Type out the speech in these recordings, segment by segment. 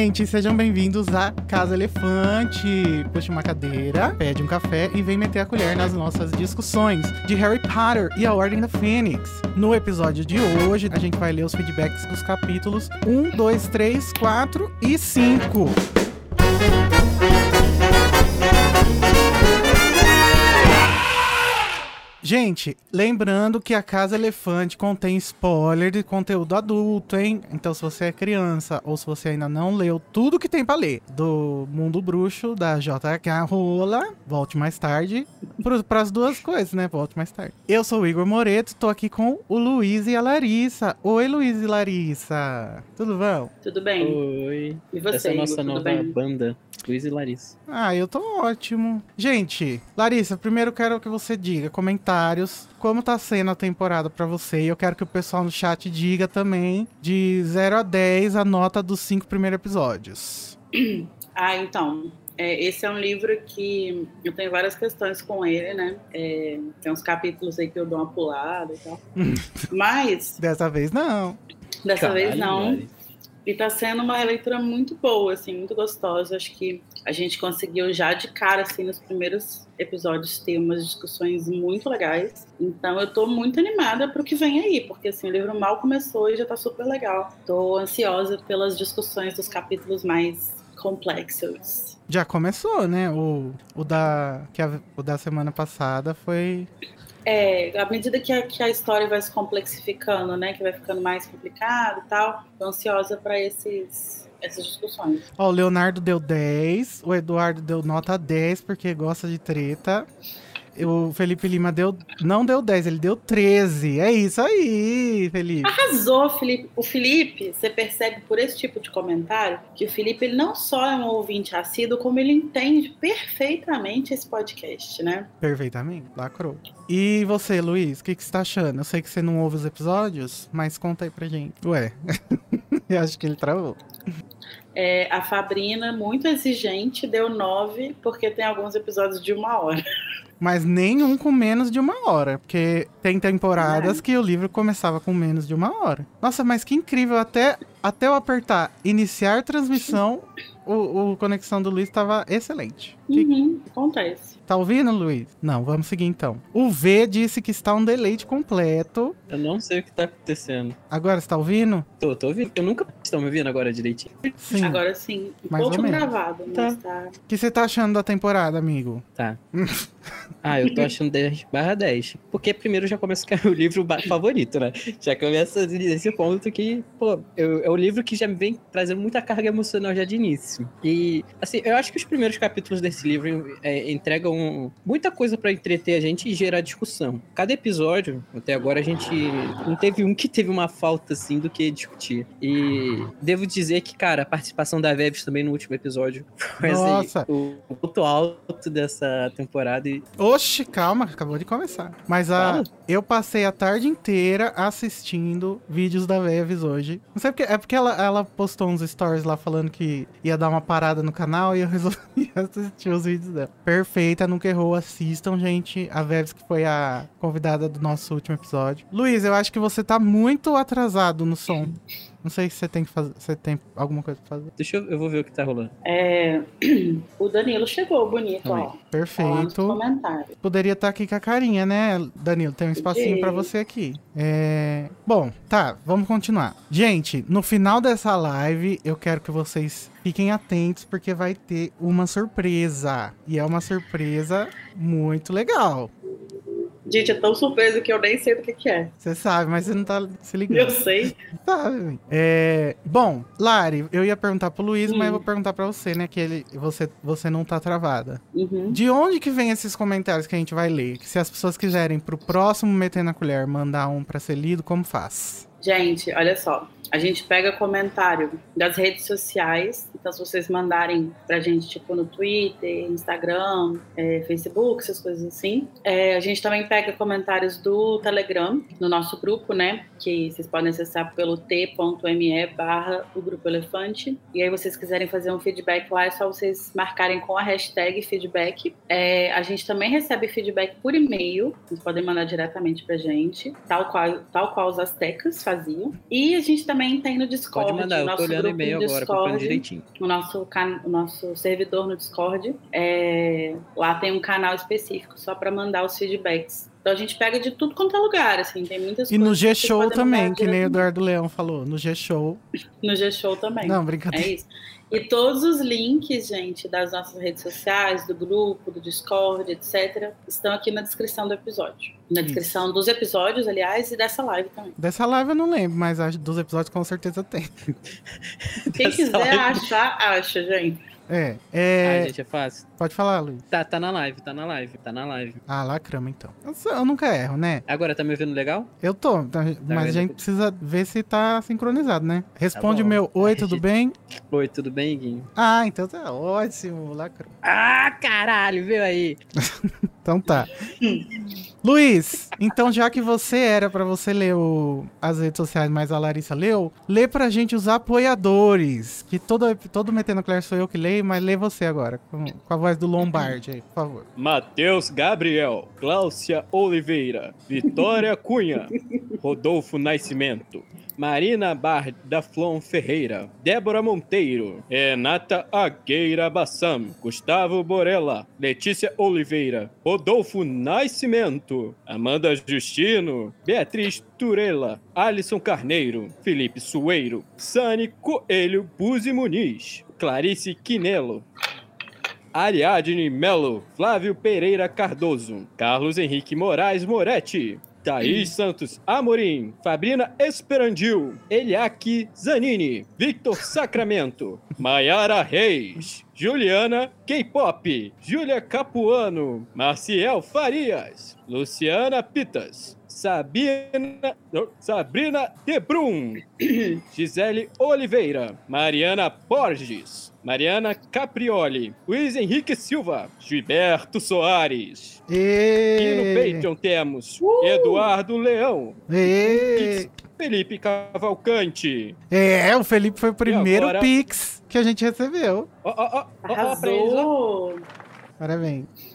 gente! Sejam bem-vindos à Casa Elefante. Puxa uma cadeira, pede um café e vem meter a colher nas nossas discussões de Harry Potter e a Ordem da Fênix. No episódio de hoje, a gente vai ler os feedbacks dos capítulos 1, 2, 3, 4 e 5. Gente, lembrando que a Casa Elefante contém spoiler de conteúdo adulto, hein? Então, se você é criança ou se você ainda não leu tudo que tem pra ler do Mundo Bruxo, da JK Rola, volte mais tarde. Para as duas coisas, né? Volte mais tarde. Eu sou o Igor Moreto, tô aqui com o Luiz e a Larissa. Oi, Luiz e Larissa. Tudo bom? Tudo bem. Oi. E você, Essa é a nossa Igor, nova bem? banda, Luiz e Larissa. Ah, eu tô ótimo. Gente, Larissa, primeiro eu quero que você diga comentários como tá sendo a temporada pra você. E eu quero que o pessoal no chat diga também de 0 a 10 a nota dos cinco primeiros episódios. Ah, então. é, esse é um livro que eu tenho várias questões com ele, né? É, tem uns capítulos aí que eu dou uma pulada e tal. Mas, Dessa vez não. dessa Caralho, vez não. E tá sendo uma releitura muito boa, assim, muito gostosa. Acho que a gente conseguiu já de cara, assim, nos primeiros episódios ter umas discussões muito legais. Então eu tô muito animada pro que vem aí, porque assim, o livro mal começou e já tá super legal. Tô ansiosa pelas discussões dos capítulos mais complexos. Já começou, né? O, o, da, que a- o da semana passada foi. É, à medida que a, que a história vai se complexificando, né, que vai ficando mais complicado e tal, tô ansiosa para esses essas discussões. Ó, o Leonardo deu 10, o Eduardo deu nota 10 porque gosta de treta. O Felipe Lima deu, não deu 10, ele deu 13. É isso aí, Felipe. Arrasou, Felipe. O Felipe, você percebe por esse tipo de comentário que o Felipe ele não só é um ouvinte assíduo, como ele entende perfeitamente esse podcast, né? Perfeitamente, lacrou. E você, Luiz, o que, que você tá achando? Eu sei que você não ouve os episódios, mas conta aí pra gente. Ué, eu acho que ele travou. É, a Fabrina, muito exigente, deu 9, porque tem alguns episódios de uma hora. Mas nenhum com menos de uma hora, porque tem temporadas É. que o livro começava com menos de uma hora. Nossa, mas que incrível, até, até eu apertar iniciar transmissão, o, o conexão do Luiz tava excelente. Que- Uhum, acontece. Tá ouvindo, Luiz? Não, vamos seguir então. O V disse que está um deleite completo. Eu não sei o que tá acontecendo. Agora, você tá ouvindo? Tô, tô ouvindo. Eu nunca estão me ouvindo agora direitinho. Sim. Agora sim, um Mais ou pouco menos. gravado, mas tá. O que você tá achando da temporada, amigo? Tá. Ah, eu tô achando 10 barra 10. Porque primeiro já começa com o livro favorito, né? Já começa nesse ponto que, pô, eu- é o livro que já me vem trazendo muita carga emocional já de início. E, assim, eu acho que os primeiros capítulos desse livro é, entregam muita coisa pra entreter a gente e gerar discussão. Cada episódio, até agora, a gente não teve um que teve uma falta, assim, do que discutir. E devo dizer que, cara, a participação da Veves também no último episódio foi, assim, Nossa. o ponto alto dessa temporada. E Oxe, calma, acabou de começar. Mas a, eu passei a tarde inteira assistindo vídeos da Veves hoje. Não sei porque, é porque ela, ela postou uns stories lá falando que ia dar uma parada no canal e eu resolvi assistir os vídeos dela. Perfeita, nunca errou, assistam, gente. A Veves que foi a convidada do nosso último episódio. Luiz, eu acho que você tá muito atrasado no som. Não sei se você tem que fazer, você tem alguma coisa pra fazer. Deixa eu, eu vou ver o que tá rolando. É, o Danilo chegou bonito, ó. Tá lá nos Perfeito. Poderia estar aqui com a carinha, né, Danilo? Tem um espacinho pra você aqui. É... Bom, tá, vamos continuar. Gente, no final dessa live, eu quero que vocês fiquem atentos, porque vai ter uma surpresa. E é uma surpresa muito legal. Gente, é tão surpresa que eu nem sei do que, que é. Você sabe, mas você não tá se ligando. Eu sei. Sabe? É... Bom, Lari, eu ia perguntar pro Luiz, mas eu Hum. vou perguntar pra você, né, que ele, você, você não tá travada. Uhum. De onde que vem esses comentários que a gente vai ler? Que se as pessoas quiserem pro próximo Meter na Colher mandar um pra ser lido, como faz? Gente, olha só. A gente pega comentário das redes sociais. Então, se vocês mandarem pra gente, tipo, no Twitter, Instagram, é, Facebook, essas coisas assim. É, a gente também pega comentários do Telegram, no nosso grupo, né? Que vocês podem acessar pelo t.me barra o Grupo Elefante. E aí, vocês quiserem fazer um feedback lá, é só vocês marcarem com a hashtag feedback. É, a gente também recebe feedback por e-mail. Vocês podem mandar diretamente pra gente, tal qual, tal qual os astecas faziam. E a gente também tem no Discord. Pode mandar, eu tô nosso olhando e-mail no agora, Discord, direitinho. o nosso, can- o nosso servidor no Discord. É, lá tem um canal específico só para mandar os feedbacks. Então a gente pega de tudo quanto é lugar, assim, tem muitas E no coisas que vocês G-Show também, que nem o. Eduardo Leão falou. No G-Show. No G-Show também. Não, É brincadeira. isso. E todos os links, gente, das nossas redes sociais, do grupo, do Discord, etc., estão aqui na descrição do episódio. Na descrição dos episódios, aliás, e dessa live também. Dessa live eu não lembro, mas dos episódios com certeza tem. Quem Dessa quiser live. achar, acha, gente. É. Ai, é... gente, é fácil. Pode falar, Luiz. Tá, tá na live, tá na live, tá na live. Ah, lacrama então. Eu, eu nunca erro, né? Agora, tá me ouvindo legal? Eu tô, tá- mas a gente precisa ver se tá sincronizado, né? Responde o bom. meu oi, tudo bem? Oi, tudo bem, Guinho? Ah, então tá ótimo, lacrama. Ah, caralho, veio aí. Então tá. Luiz, então já que você era pra você ler o- as redes sociais, mas a Larissa leu, lê pra gente os apoiadores. Que todo, todo Metendo Claire sou eu que leio, mas lê você agora, com, com a voz do Lombardi aí, por favor. Matheus Gabriel, Gláucia Oliveira, Vitória Cunha, Rodolfo Nascimento, Marina Bar da Flon Ferreira, Débora Monteiro, Renata Agueira Bassam, Gustavo Borella, Letícia Oliveira, Rodolfo Nascimento, Amanda Justino, Beatriz Turella, Alisson Carneiro, Felipe Sueiro, Sani Coelho Buzi Muniz, Clarice Quinelo, Ariadne Melo, Flávio Pereira Cardoso, Carlos Henrique Moraes Moretti, Thaís Santos Amorim, Fabrina Esperandil, Eliaki Zanini, Victor Sacramento, Maiara Reis, Juliana K-Pop, Júlia Capuano, Marciel Farias, Luciana Pitas, Sabina, Sabrina Debrum, Gisele Oliveira, Mariana Borges, Mariana Caprioli, Luiz Henrique Silva, Gilberto Soares. E no E... Patreon temos Eduardo Leão, E... Felipe Cavalcante. É, o Felipe foi o primeiro agora? Pix que a gente recebeu. Ó! Parabéns.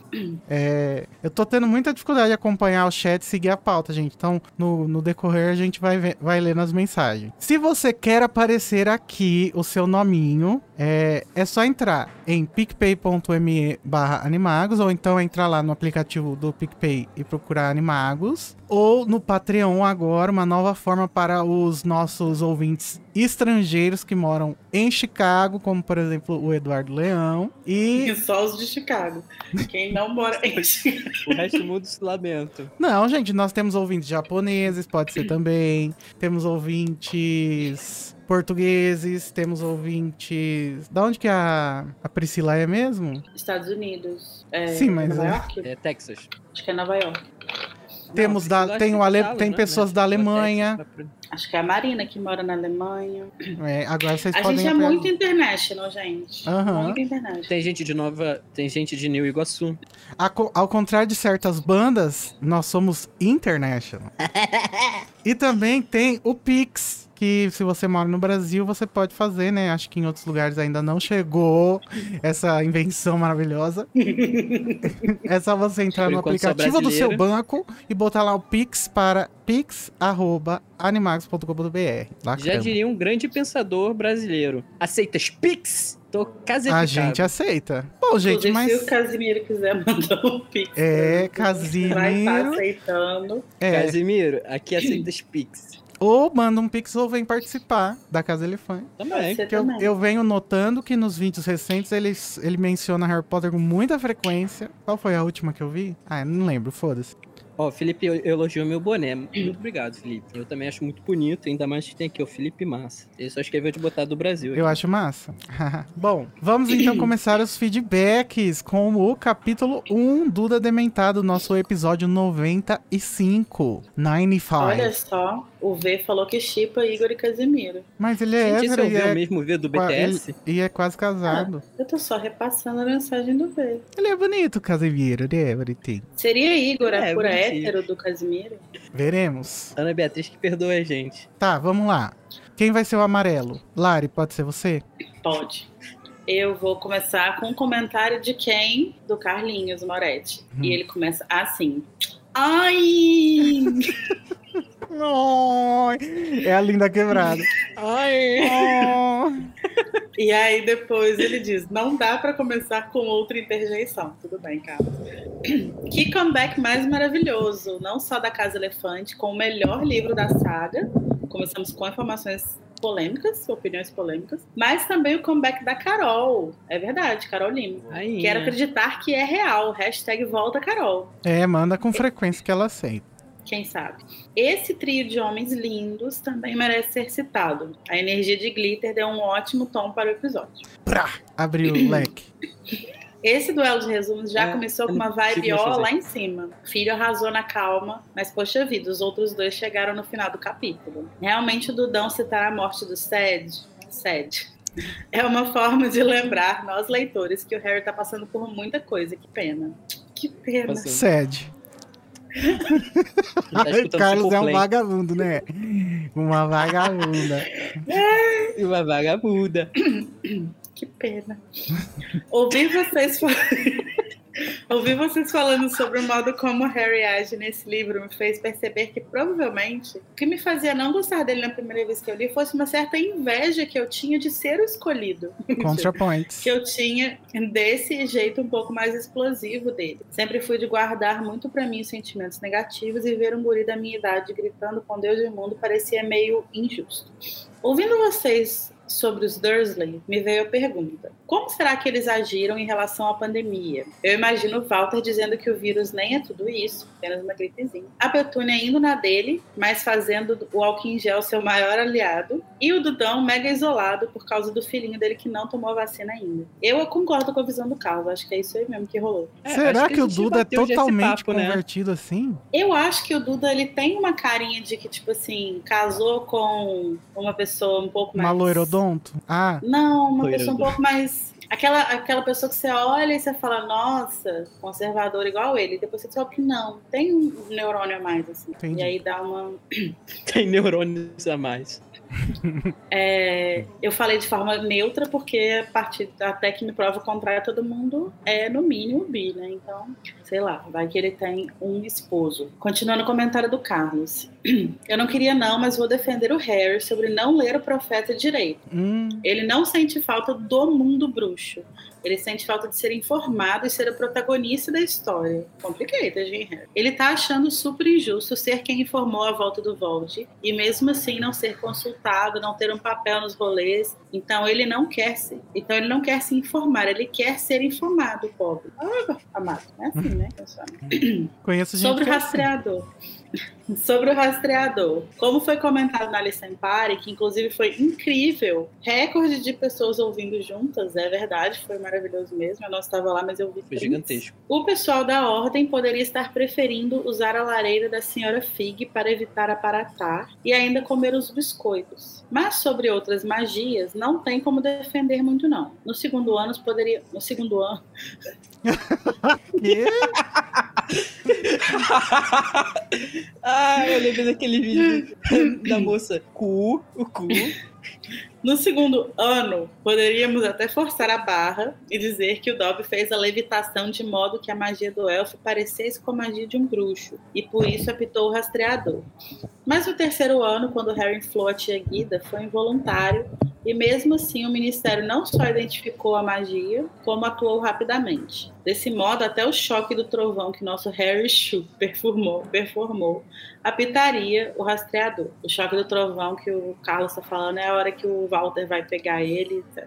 É, eu tô tendo muita dificuldade de acompanhar o chat e seguir a pauta, gente. Então, no, no decorrer, a gente vai, vai lendo as mensagens. Se você quer aparecer aqui o seu nominho, é, é só entrar em picpay.me barra animagos, ou então entrar lá no aplicativo do PicPay e procurar Animagos, ou no Patreon agora, uma nova forma para os nossos ouvintes estrangeiros que moram em Chicago, como por exemplo o Eduardo Leão, e E só os de Chicago. Quem não mora em Chicago. O resto do mundo se lamenta. Não, gente, nós temos ouvintes japoneses, pode ser também. Temos ouvintes portugueses, temos ouvintes. Da onde que a, a Priscila é mesmo? Estados Unidos. É, Sim, mas Nova é- York? É Texas. Acho que é Nova York. Temos Não, da- tem o Ale- tem né, pessoas né? da Alemanha. Acho que é a Marina que mora na Alemanha. É, agora vocês A podem gente é apoiar- muito international, gente. Aham. Muito international. Tem gente de Nova. Tem gente de New Iguaçu. A ao contrário de certas bandas, nós somos international. e também tem o Pix, que se você mora no Brasil, você pode fazer, né? Acho que em outros lugares ainda não chegou essa invenção maravilhosa. é só você entrar no aplicativo do seu banco e botar lá o Pix para pix@animagos.com.br. Lá Já diria um grande pensador brasileiro. Aceitas Pix? Tô caseificado. A gente aceita. Bom, gente, Inclusive, mas se o Casimiro quiser mandar um pix. É, gente, Vai estar Casimiro. aceitando. é, Casimiro, aqui aceitas Pix. Ou manda um Pix ou vem participar da Casa Elefante. Também. Que eu, também. eu venho notando que nos vídeos recentes eles, ele menciona Harry Potter com muita frequência. Qual foi a última que eu vi? Ah, não lembro, foda-se. Ó, o Felipe elogiou meu boné. Muito obrigado, Felipe. Eu também acho muito bonito, ainda mais que tem aqui o Felipe Massa. Ele só escreveu de botar do Brasil. Eu acho massa. Bom, vamos então começar os feedbacks com o capítulo 1 Duda Dementado, nosso episódio 95. 95. Olha só, o V falou que chipa Igor e Casimiro. Mas ele é Gente, esse hétero é o e V, o é, mesmo V do BTS? ele- e é quase casado. Eu tô só repassando a mensagem do V. Ele é bonito, Casemiro, ele é bonitinho. Seria Igor a É, pura bonitinho. hétero do Casimiro? Veremos. Ana Beatriz que perdoa a gente. Tá, vamos lá. Quem vai ser o amarelo? Lari, pode ser você? Pode. Eu vou começar com um comentário de quem? Do Carlinhos Moretti. Hum. E ele começa assim. Ai! Ai, É a linda quebrada. Ai. Oh. E aí depois ele diz: não dá pra começar com outra interjeição. Tudo bem, Carlos. Que comeback mais maravilhoso! Não só da Casa Elefante, com o melhor livro da saga. Começamos com informações polêmicas, opiniões polêmicas, mas também o comeback da Carol. É verdade, Carol Lima. Ai, Quero acreditar que é real. Hashtag volta Carol. É, manda com frequência que ela aceita. Quem sabe? Esse trio de homens lindos também merece ser citado. A energia de glitter deu um ótimo tom para o episódio. Prá, abriu o leque. Esse duelo de resumos já É, começou com uma vibe ó lá em cima. O filho arrasou na calma, mas poxa vida, os outros dois chegaram no final do capítulo. Realmente o Dudão citar a morte do Sed, Sed é uma forma de lembrar nós leitores que o Harry tá passando por muita coisa. Que pena. Que pena. Sede. Tá Carlos é um vagabundo, né? Uma vagabunda. Uma vagabunda. Que pena. Ouvir vocês Ouvir vocês falando sobre o modo como Harry age nesse livro me fez perceber que provavelmente o que me fazia não gostar dele na primeira vez que eu li fosse uma certa inveja que eu tinha de ser o escolhido. Contrapoints. que eu tinha desse jeito um pouco mais explosivo dele. Sempre fui de guardar muito pra mim os sentimentos negativos e ver um guri da minha idade gritando com Deus e o mundo parecia meio injusto. Ouvindo vocês sobre os Dursley, me veio a pergunta: como será que eles agiram em relação à pandemia? Eu imagino Walter dizendo que o vírus nem é tudo isso, apenas uma gripezinha. A Petúnia indo na dele, mas fazendo o álcool gel seu maior aliado. E o Dudão mega isolado por causa do filhinho dele que não tomou a vacina ainda. Eu concordo com a visão do Carlos, acho que é isso aí mesmo que rolou. É, Será que, a o Duda é totalmente papo, né? convertido assim? Eu acho que o Duda ele tem uma carinha de que, tipo assim, casou com uma pessoa um pouco mais. Uma loirodonto? Ah, Não, uma Loiro pessoa um pouco mais. Aquela, aquela pessoa que você olha e você fala, nossa, conservador igual ele. Depois você descobre que não, tem um neurônio a mais, assim. Entendi. E aí dá uma. Tem neurônios a mais. É, eu falei de forma neutra, porque a partir até que me prova o contrário, todo mundo é, no mínimo, bi, né? Então, sei lá, vai que ele tem um esposo. Continuando o comentário do Carlos. Eu não queria, não, mas vou defender o Harry sobre não ler o profeta direito. hum, Ele não sente falta do mundo bruxo. Ele sente falta de ser informado e ser o protagonista da história. Complicated, hein, Harry? Ele tá achando super injusto ser quem informou a volta do Vold e mesmo assim não ser consultado, não ter um papel nos rolês. Então ele não quer se, então ele não quer se informar, ele quer ser informado, pobre. Ah, amado, é assim, né? pessoal? conheço gente Sobre o é assim. Sobre o rastreador. Como foi comentado na Listen Party, que inclusive foi incrível, recorde de pessoas ouvindo juntas, é verdade, foi maravilhoso mesmo. Eu não estava lá, mas eu vi. Foi prints. gigantesco. O pessoal da ordem poderia estar preferindo usar a lareira da senhora Fig para evitar aparatar e ainda comer os biscoitos. Mas sobre outras magias, não tem como defender muito não. No segundo ano poderia, no segundo ano? ah, eu lembrei daquele vídeo da moça. Cu, o cu. No segundo ano, poderíamos até forçar a barra e dizer que o Dobby fez a levitação de modo que a magia do elfo parecesse com a magia de um bruxo, e por isso apitou o rastreador. Mas no terceiro ano, quando Harry inflou a tia Guida, foi involuntário, e mesmo assim o Ministério não só identificou a magia, como atuou rapidamente. Desse modo, até o choque do trovão que nosso Harry Shue performou, performou apitaria o rastreador. O choque do trovão que o Carlos está falando é a hora que o Walter vai pegar ele e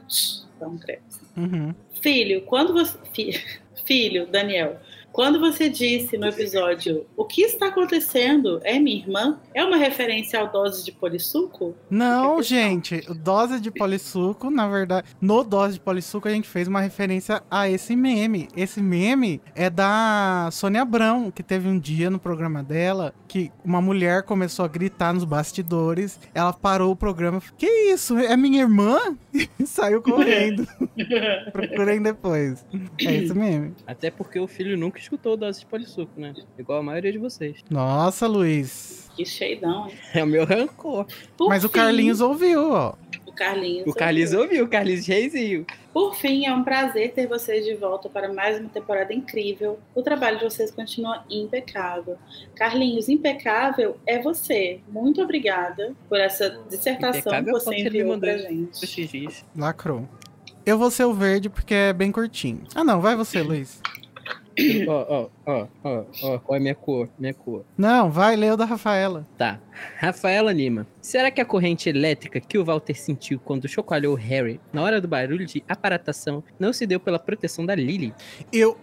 dá um crepe. Uhum. Filho, quando você. fi- Filho, Daniel, quando você disse no episódio o que está acontecendo é minha irmã, é uma referência ao dose de polissuco? Não, gente, o dose de polissuco, na verdade, no dose de polissuco a gente fez uma referência a esse meme. Esse meme é da Sônia Abrão, que teve um dia no programa dela que uma mulher começou a gritar nos bastidores, ela parou o programa, que isso? É minha irmã? E saiu correndo. Procurem depois. É esse meme. Até porque o filho nunca escutou dose de polissuco, né? Igual a maioria de vocês. Nossa, Luiz. Que cheidão, hein? É o meu rancor. Por Mas o fim, Carlinhos ouviu, ó. O Carlinhos. O Carlinhos ouviu, o Carlinhos Reizinho. Por fim, é um prazer ter vocês de volta para mais uma temporada incrível. O trabalho de vocês continua impecável. Carlinhos, impecável é você. Muito obrigada por essa dissertação Impecável que é o você enviou pra gente. Lacrou. Eu vou ser o verde porque é bem curtinho. Ah, não, vai você, Luiz. Ó, ó, ó, ó, ó, qual é a minha cor? Minha cor. Não, vai, lê o da Rafaela. Tá. Rafaela Lima. Será que a corrente elétrica que o Walter sentiu quando chocalhou Harry na hora do barulho de aparatação não se deu pela proteção da Lily? Eu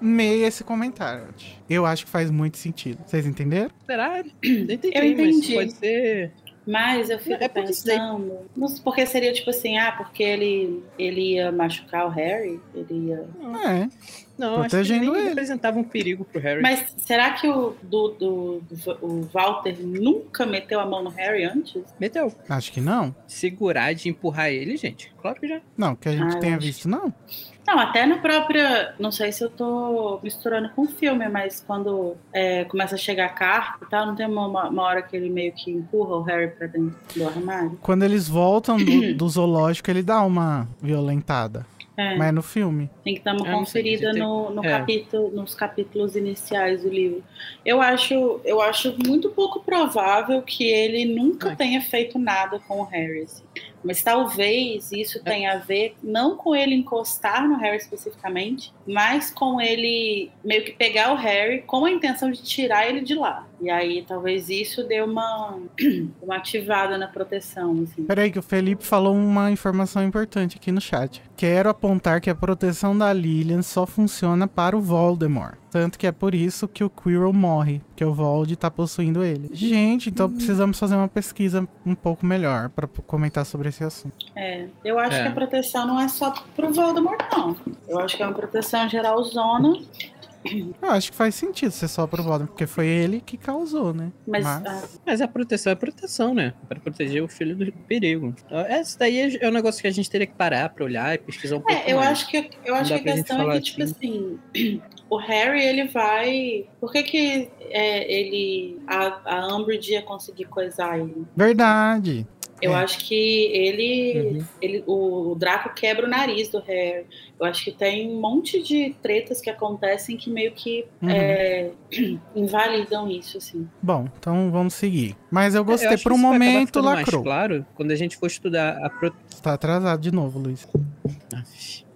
amei esse comentário. Eu acho que faz muito sentido. Vocês entenderam? Será? Não entendi, Eu entendi. mas pode ser. Mas eu fico É daí- pensando. Não porque seria tipo assim, ah, porque ele, ele ia machucar o Harry? Ele ia. É. Não, Protegendo acho que ele representava um perigo pro Harry. Mas será que o, do, do, o Walter nunca meteu a mão no Harry antes? Meteu. Acho que não. Segurar de empurrar ele, gente. Claro que já. Não, que a gente Ah, tenha acho. visto, não. Não, até na própria. Não sei se eu tô misturando com o filme, mas quando é, começa a chegar a carta e tal, não tem uma, uma hora que ele meio que empurra o Harry pra dentro do armário? Quando eles voltam do, do zoológico, ele dá uma violentada. É, Mas é no filme. tem que dar uma Eu conferida tem- no, no é. capítulo, nos capítulos iniciais do livro. Eu acho, eu acho muito pouco provável que ele nunca Ai. tenha feito nada com o Harry. assim. Mas talvez isso É. tenha a ver não com ele encostar no Harry especificamente, mas com ele meio que pegar o Harry com a intenção de tirar ele de lá. E aí talvez isso dê uma, uma ativada na proteção. Assim. Peraí, que o Felipe falou uma informação importante aqui no chat. Quero apontar que a proteção da Lilian só funciona para o Voldemort. Tanto que é por isso que o Quirrell morre, que o Vold tá possuindo ele. Gente, então precisamos fazer uma pesquisa um pouco melhor pra comentar sobre esse assunto. É, eu acho É. que a proteção não é só pro Voldemort, não. Eu acho que é uma proteção geral zona, Eu acho que faz sentido ser só pro Voldemort, porque foi ele que causou, né? mas ah, Mas a proteção é proteção, né? Pra proteger o filho do perigo. Esse daí é é um negócio que a gente teria que parar pra olhar e pesquisar um pouco é, eu mais. acho que eu acho que a questão é que tipo assim, o Harry ele vai, por que que é, ele a, a Umbridge ia conseguir coisar ele? Verdade. Eu É. acho que ele, Uhum. ele o, o Draco quebra o nariz do Harry. Eu acho que tem um monte de tretas que acontecem que meio que Uhum. é, invalidam isso assim. Bom, então vamos seguir. Mas eu Eu gostei acho por que um momento, mais lacrou. claro quando a gente for estudar a proteção. Tá atrasado de novo, Luiz.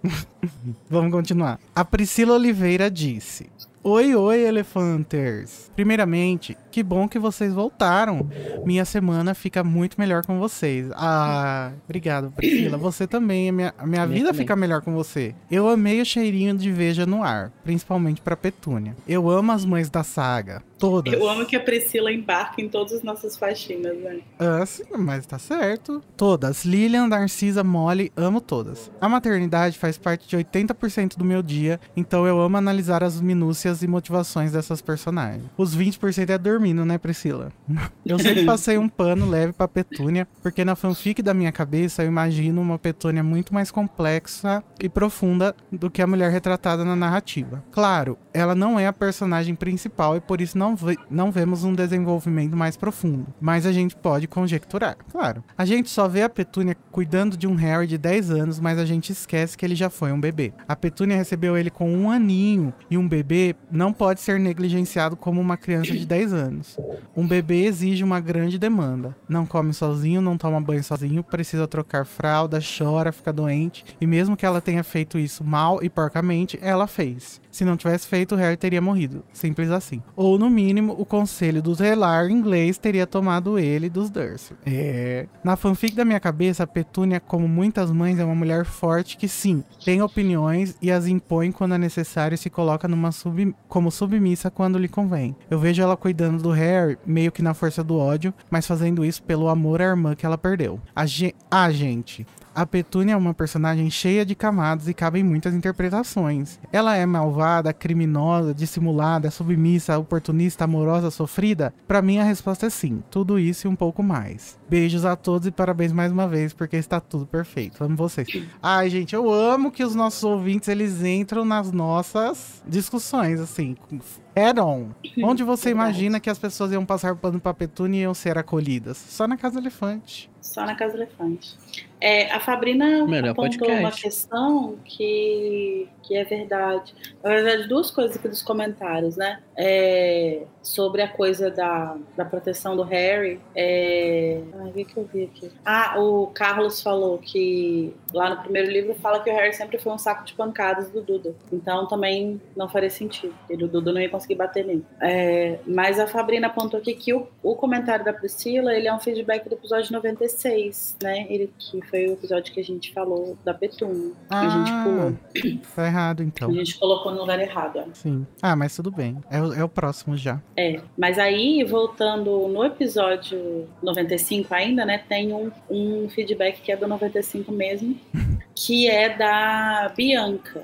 Vamos continuar. A Priscila Oliveira disse: Oi, oi, elefanters. Primeiramente, que bom que vocês voltaram. Minha semana fica muito melhor com vocês. Ah, obrigado, Priscila. Você também. A minha, a minha Minha vida também. fica melhor com você. Eu amei o cheirinho de veja no ar, principalmente pra Petúnia. Eu amo as mães da saga. Todas. Eu amo que a Priscila embarca em todas as nossas faxinas, né? Ah, sim, mas tá certo. Todas. Lilian, Narcisa, Molly, amo todas. A maternidade faz parte de 80% do meu dia, então eu amo analisar as minúcias e motivações dessas personagens. Os 20% é dormindo, né, Priscila? Eu sempre passei um pano leve pra Petúnia, porque na fanfic da minha cabeça eu imagino uma Petúnia muito mais complexa e profunda do que a mulher retratada na narrativa. Claro, ela não é a personagem principal e por isso não, ve- não vemos um desenvolvimento mais profundo, mas a gente pode conjecturar, claro. A gente só vê a Petúnia cuidando de um Harry de 10 anos, mas a gente esquece que ele já foi um bebê. A Petúnia recebeu ele com um aninho e um bebê não pode ser negligenciado como uma criança de 10 anos. Um bebê exige uma grande demanda. Não come sozinho, não toma banho sozinho, precisa trocar fralda, chora, fica doente. E mesmo que ela tenha feito isso mal e porcamente, ela fez. Se não tivesse feito, Harry teria morrido. Simples assim. Ou, no mínimo, o conselho dos Relar inglês teria tomado ele dos Dursley. É. Na fanfic da minha cabeça, a Petúnia, como muitas mães, é uma mulher forte que, sim, tem opiniões e as impõe quando é necessário e se coloca numa sub... como submissa quando lhe convém. Eu vejo ela cuidando do Harry, meio que na força do ódio, mas fazendo isso pelo amor à irmã que ela perdeu. A, ge... a gente. A Petúnia é uma personagem cheia de camadas e cabem muitas interpretações. Ela é malvada, criminosa, dissimulada, submissa, oportunista, amorosa, sofrida? Pra mim a resposta é sim. Tudo isso e um pouco mais. Beijos a todos e parabéns mais uma vez, porque está tudo perfeito. Amo vocês. Ai, gente, eu amo que os nossos ouvintes eles entram nas nossas discussões, assim, on. Onde você imagina que as pessoas iam passar pano pra Petúnia e iam ser acolhidas? Só na Casa do Elefante. Só na Casa Elefante. É, a Fabrina Melhor apontou podcast. uma questão que, que é verdade. Na verdade, duas coisas aqui dos comentários, né? É, sobre a coisa da, da proteção do Harry. É, ai, o que, que eu vi aqui? Ah, o Carlos falou que lá no primeiro livro fala que o Harry sempre foi um saco de pancadas do Duda. Então também não faria sentido. Ele, o Duda não ia conseguir bater nele. É, mas a Fabrina apontou aqui que o, o comentário da Priscila ele é um feedback do episódio 96, né? Ele que foi o episódio que a gente falou da Petúnia. que a gente pulou. tá errado então. A gente colocou no lugar errado. ó. Sim. Ah, mas tudo bem. É, o- é o próximo já. É, mas aí, voltando no episódio 95 ainda, né, tem um, um feedback que é do 95 mesmo, que é da Bianca.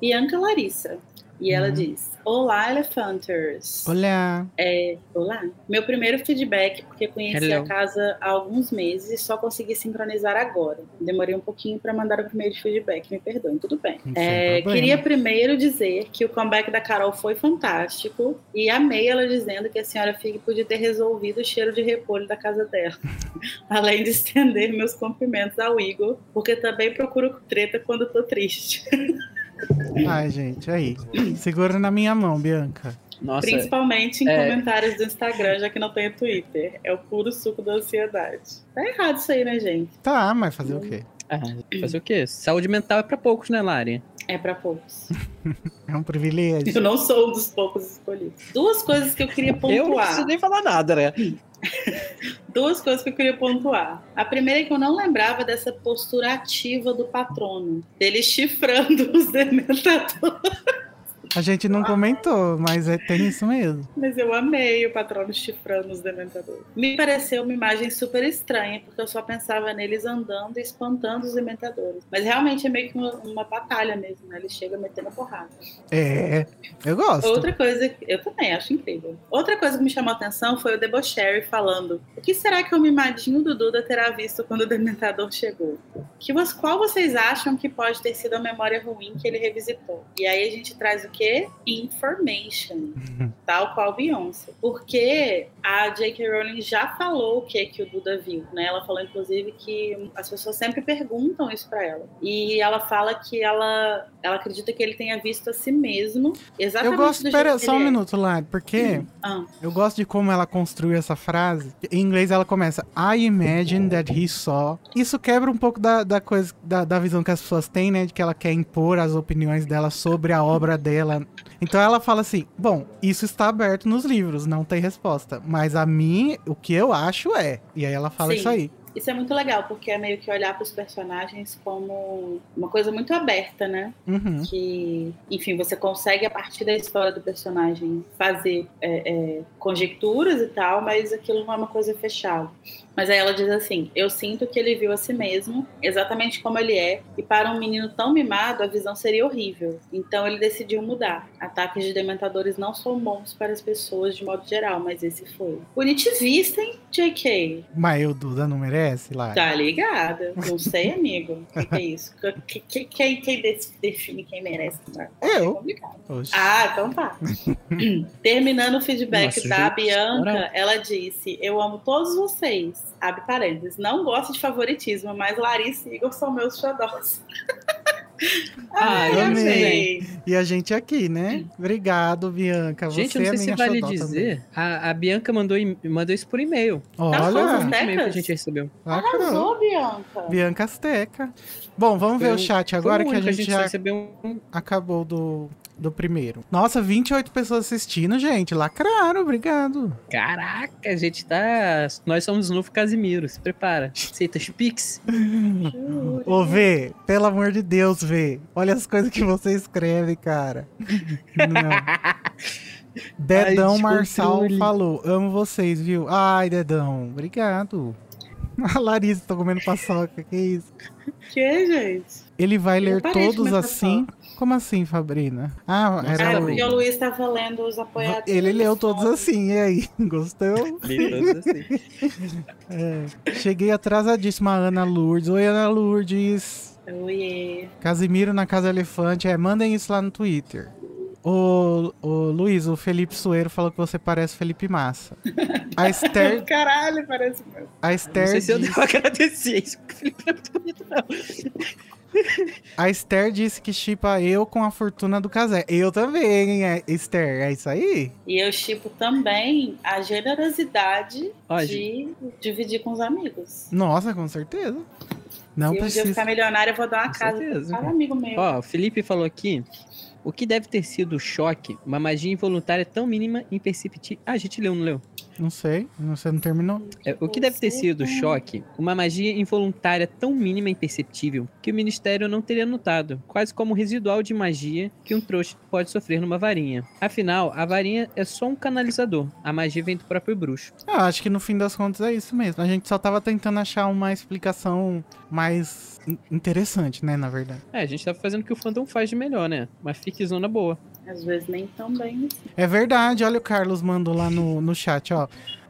Bianca Larissa. E ela Uhum. diz: Olá, Elefanters. Olha. É, olá. Meu primeiro feedback, porque conheci Hello. a casa há alguns meses e só consegui sincronizar agora. Demorei um pouquinho para mandar o primeiro feedback, me perdoem, tudo bem. É, queria primeiro dizer que o comeback da Carol foi fantástico e amei ela dizendo que a senhora Fig podia ter resolvido o cheiro de repolho da casa dela. Além de estender meus cumprimentos ao Igor, porque também procuro treta quando tô triste. Ai, gente, aí. Segura na minha mão, Bianca. Nossa, Principalmente em é. comentários do Instagram, já que não tem Twitter. É o puro suco da ansiedade. Tá errado isso aí, né, gente? Tá, mas fazer o quê? ah, fazer o quê? Saúde mental é pra poucos, né, Lari? É pra poucos. É um privilégio. Eu não sou um dos poucos escolhidos. Duas coisas que eu queria Eu não pontuar. preciso nem falar nada, né? Duas coisas que eu queria pontuar. A primeira é que eu não lembrava dessa postura ativa do patrono, dele chifrando os dementadores. A gente não comentou, mas é, tem isso mesmo. Mas eu amei o patrono chifrando os dementadores. Me pareceu uma imagem super estranha, porque eu só pensava neles andando e espantando os dementadores. Mas realmente é meio que uma, uma batalha mesmo, né? Ele chega metendo porrada. É, eu gosto. Outra coisa, eu também acho incrível. Outra coisa que me chamou a atenção foi o Debocherry falando: o que será que o mimadinho do Duda terá visto quando o Dementador chegou? Que, qual vocês acham que pode ter sido a memória ruim que ele revisitou? E aí a gente traz o quê? Information. Tal qual Beyoncé. Porque a J.K. Rowling já falou o que, que o Duda viu, né? Ela falou, inclusive, que as pessoas sempre perguntam isso pra ela. E ela fala que ela, ela acredita que ele tenha visto a si mesmo exatamente Eu gosto. Pera, só um é. minuto, Lari, porque Ah, eu gosto de como ela construiu essa frase. Em inglês ela começa I imagine that he saw. Isso quebra um pouco da, da coisa, da, da visão que as pessoas têm, né? De que ela quer impor as opiniões dela sobre a obra dela. Então ela fala assim: bom, isso está aberto nos livros, não tem resposta. Mas a mim, o que eu acho é. E aí ela fala Sim. isso aí. Isso é muito legal, porque é meio que olhar para os personagens como uma coisa muito aberta, né? Uhum. Que, enfim, você consegue, a partir da história do personagem, fazer é, é, conjecturas e tal, mas aquilo não é uma coisa fechada. Mas aí ela diz assim: Eu sinto que ele viu a si mesmo, exatamente como ele é, e para um menino tão mimado, a visão seria horrível. Então ele decidiu mudar. Ataques de dementadores não são bons para as pessoas de modo geral, mas esse foi. Bonitivista, hein, JK? Mas o Duda não merece, Lari? Tá ligada? Não sei, amigo. O que, que é isso? Que- que- quem, quem define quem merece? É Eu. Oxe. Ah, então tá. Terminando o feedback Nossa, da gente, Bianca, ela disse: Eu amo todos vocês. Abre parênteses. Não gosto de favoritismo, mas Larissa e Igor são meus xodós. Ah, eu amei. E a gente aqui, né? Obrigado, Bianca. Gente, Você eu não é sei se minha vale dizer. A, a Bianca mandou, mandou isso por e-mail. Tá Olha, Um e-mail que a gente recebeu. Arrasou, Bianca. Bianca Azteca. Bom, vamos ver Foi o o- chat agora que a gente só já recebeu um. acabou do, do primeiro. Nossa, 28 pessoas assistindo, gente. Lacraram, obrigado. Caraca, a gente tá. Nós somos o novo Casimiro. Se prepara. Aceita os Pix? Ô, Vê, pelo amor de Deus, Vê. Olha as coisas que você escreve, cara. Não. Dedão Ai, Marçal falou: Amo vocês, viu? Ai, Dedão, obrigado. A Larissa tá comendo paçoca, que isso? Que, gente? Ele vai Eu ler todos assim? Como assim, Fabrina? Ah, Nossa, era Ah, o... porque o Luiz estava lendo os apoiadores. Ele leu todos assim, e aí? Gostou? Li todos assim. É. Cheguei atrasadíssima, Ana Lourdes. Oi, Ana Lourdes. Oiê. Casimiro na Casa Elefante. É, mandem isso lá no Twitter. O, o Luiz, o Felipe Sueiro falou que você parece Felipe Massa. A Esther, Caralho, parece a Não Esther, sei se eu devo agradecer isso, porque o Felipe não é muito bonito, não. a Esther disse que chipa eu com a fortuna do Casé. Eu também, é, Esther. É isso aí? E eu tipo também a generosidade Ó, de dividir com os amigos. Nossa, com certeza. Não Se um dia eu precisa. ficar milionária, eu vou dar uma Com casa certeza. para cada amigo meu. Ó, o Felipe falou aqui. O que deve ter sido o choque, uma magia involuntária tão mínima imperceptível. Ah, a gente leu, não leu? Não sei. Você não terminou? É, o que deve ter sido o choque, uma magia involuntária tão mínima e imperceptível que o Ministério não teria notado, quase como o residual de magia que um trouxa pode sofrer numa varinha. Afinal, a varinha é só um canalizador, a magia vem do próprio bruxo. Ah, acho que no fim das contas é isso mesmo. A gente só tava tentando achar uma explicação mais in- interessante, né, na verdade. É, a gente tá fazendo o que o fandom faz de melhor, né? Uma ficzona boa. Às vezes nem tão bem. assim. É verdade, olha o Carlos mandou lá no, no chat, ó.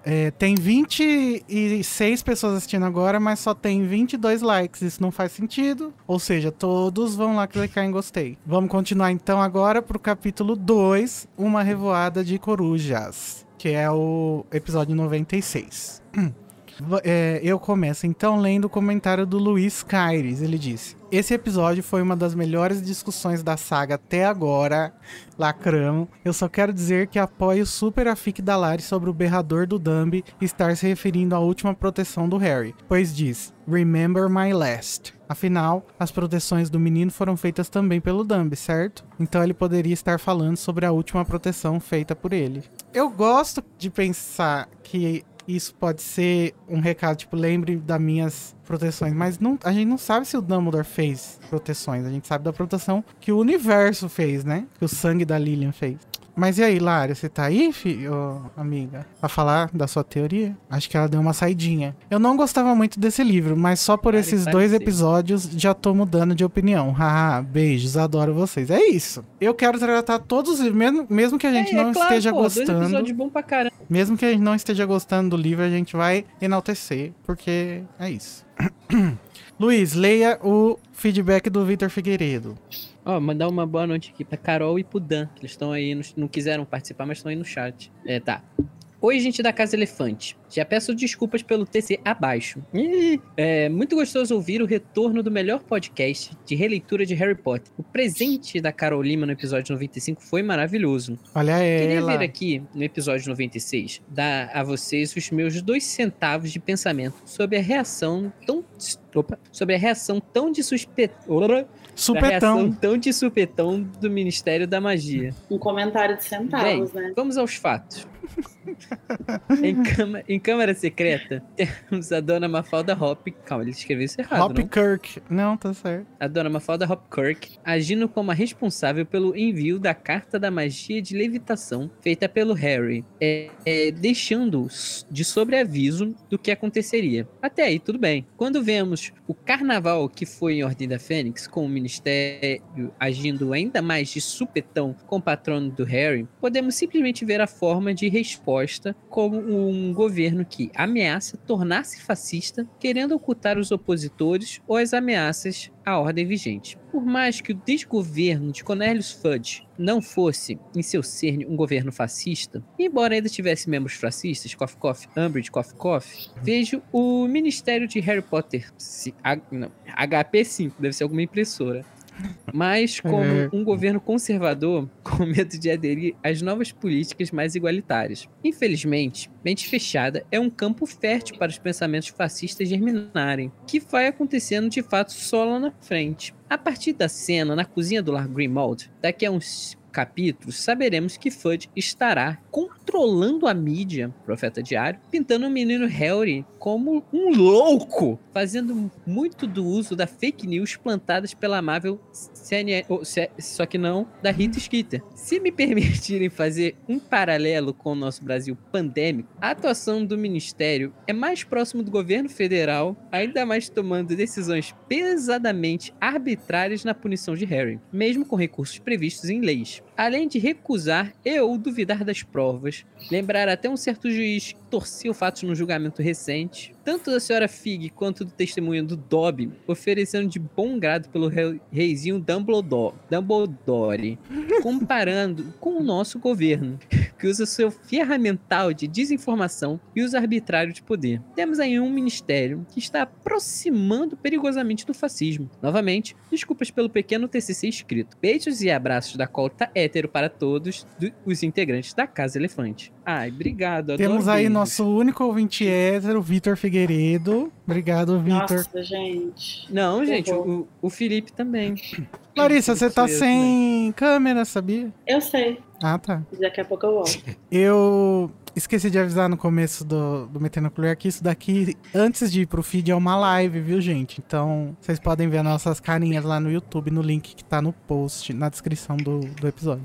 É, tem 26 pessoas assistindo agora, mas só tem 22 likes. Isso não faz sentido. Ou seja, todos vão lá clicar em gostei. Vamos continuar então agora pro capítulo 2, Uma Revoada de Corujas, que é o episódio 96. É, eu começo então lendo o comentário do Luiz Caires. Ele disse: Esse episódio foi uma das melhores discussões da saga até agora. Lacramo. Eu só quero dizer que apoio super a fic da Lari sobre o berrador do Dumb estar se referindo à última proteção do Harry, pois diz: Remember my last. Afinal, as proteções do menino foram feitas também pelo Dumb, certo? Então ele poderia estar falando sobre a última proteção feita por ele. Eu gosto de pensar que isso pode ser um recado, tipo, lembre das minhas proteções. Mas não, a gente não sabe se o Dumbledore fez proteções. A gente sabe da proteção que o universo fez, né? Que o sangue da Lilian fez. Mas e aí, Lara, você tá aí, fi, ô, amiga? Pra falar da sua teoria? Acho que ela deu uma saidinha. Eu não gostava muito desse livro, mas só por esses dois sim. episódios já tô mudando de opinião. Haha, beijos, adoro vocês. É isso. Eu quero tratar todos os livros, mesmo, mesmo que a gente é, não é claro, esteja pô, Dois gostando. episódios bons pra caramba. Mesmo que a gente não esteja gostando do livro, a gente vai enaltecer, porque é isso. Luiz, leia o feedback do Vitor Figueiredo. Ó, mandar uma boa noite aqui pra Carol e pro Dan, que eles estão aí, no- não quiseram participar, mas estão aí no chat. É, tá. Oi, gente da Casa Elefante. Já peço desculpas pelo TC abaixo. É muito gostoso ouvir o retorno do melhor podcast de releitura de Harry Potter. O presente da Carol Lima no episódio 95 foi maravilhoso. Olha Queria ela. ver aqui, no episódio 96, dar a vocês os meus dois centavos de pensamento sobre a reação tão... Opa, sobre a reação tão de suspe... Supetão. tão de supetão do Ministério da Magia. Um comentário de centavos, né? Vamos aos fatos. Em, cama- em Câmara Secreta, temos a dona Mafalda Hop. Calma, ele escreveu isso errado, Hop não? Kirk. Não, tá certo. A dona Mafalda Hopkirk agindo como a responsável pelo envio da carta da magia de levitação feita pelo Harry, é, é, deixando de sobreaviso do que aconteceria. Até aí, tudo bem. Quando vemos o carnaval que foi em Ordem da Fênix, com o Ministério agindo ainda mais de supetão com o patrono do Harry, podemos simplesmente ver a forma de resposta como um governo que ameaça tornar-se fascista, querendo ocultar os opositores ou as ameaças à ordem vigente. Por mais que o desgoverno de Cornelius Fudge não fosse, em seu cerne, um governo fascista, embora ainda tivesse membros fascistas, Cough Cough, Umbridge, Cough Cough, vejo o Ministério de Harry Potter, se- H- não, HP5, deve ser alguma impressora, mas como É. um governo conservador com medo de aderir às novas políticas mais igualitárias. Infelizmente, mente fechada é um campo fértil para os pensamentos fascistas germinarem, que vai acontecendo de fato só lá na frente. A partir da cena na cozinha do Lar Grimald, daqui a uns capítulos, saberemos que Fudge estará controlando a mídia, Profeta Diário, pintando o menino Harry como um louco, fazendo muito do uso da fake news plantadas pela amável CNN, ou só que não da Rita Skeeter. Se me permitirem fazer um paralelo com o nosso Brasil pandêmico, a atuação do Ministério é mais próximo do governo federal, ainda mais tomando decisões pesadamente arbitrárias na punição de Harry, mesmo com recursos previstos em leis. Além de recusar e ou duvidar das provas anos. Lembrar até um certo juiz que torcia fatos no julgamento recente. Tanto da senhora Fig quanto do testemunho do Dobby, oferecendo de bom grado pelo rei- reizinho Dumbledore, Dumbledore, comparando com o nosso governo, que usa seu ferramental de desinformação e uso arbitrário de poder. Temos aí um ministério que está aproximando perigosamente do fascismo. Novamente, desculpas pelo pequeno TCC escrito. Beijos e abraços da colta hétero para todos do- os integrantes da Casa Elefante. Ai, obrigado. adoro Temos aí beijos. nosso único ouvinte hétero, Vitor Figueiredo. Obrigado, Vitor. Nossa, gente. Não, gente, o, o Felipe também. Larissa, você tá sem câmera, sabia? Eu sei. Ah, tá. Daqui a pouco eu volto. Eu esqueci de avisar no começo do, do Metendo a Colher que isso daqui, antes de ir pro feed, é uma live, viu, gente? Então, vocês podem ver nossas carinhas lá no YouTube, no link que tá no post, na descrição do, do episódio.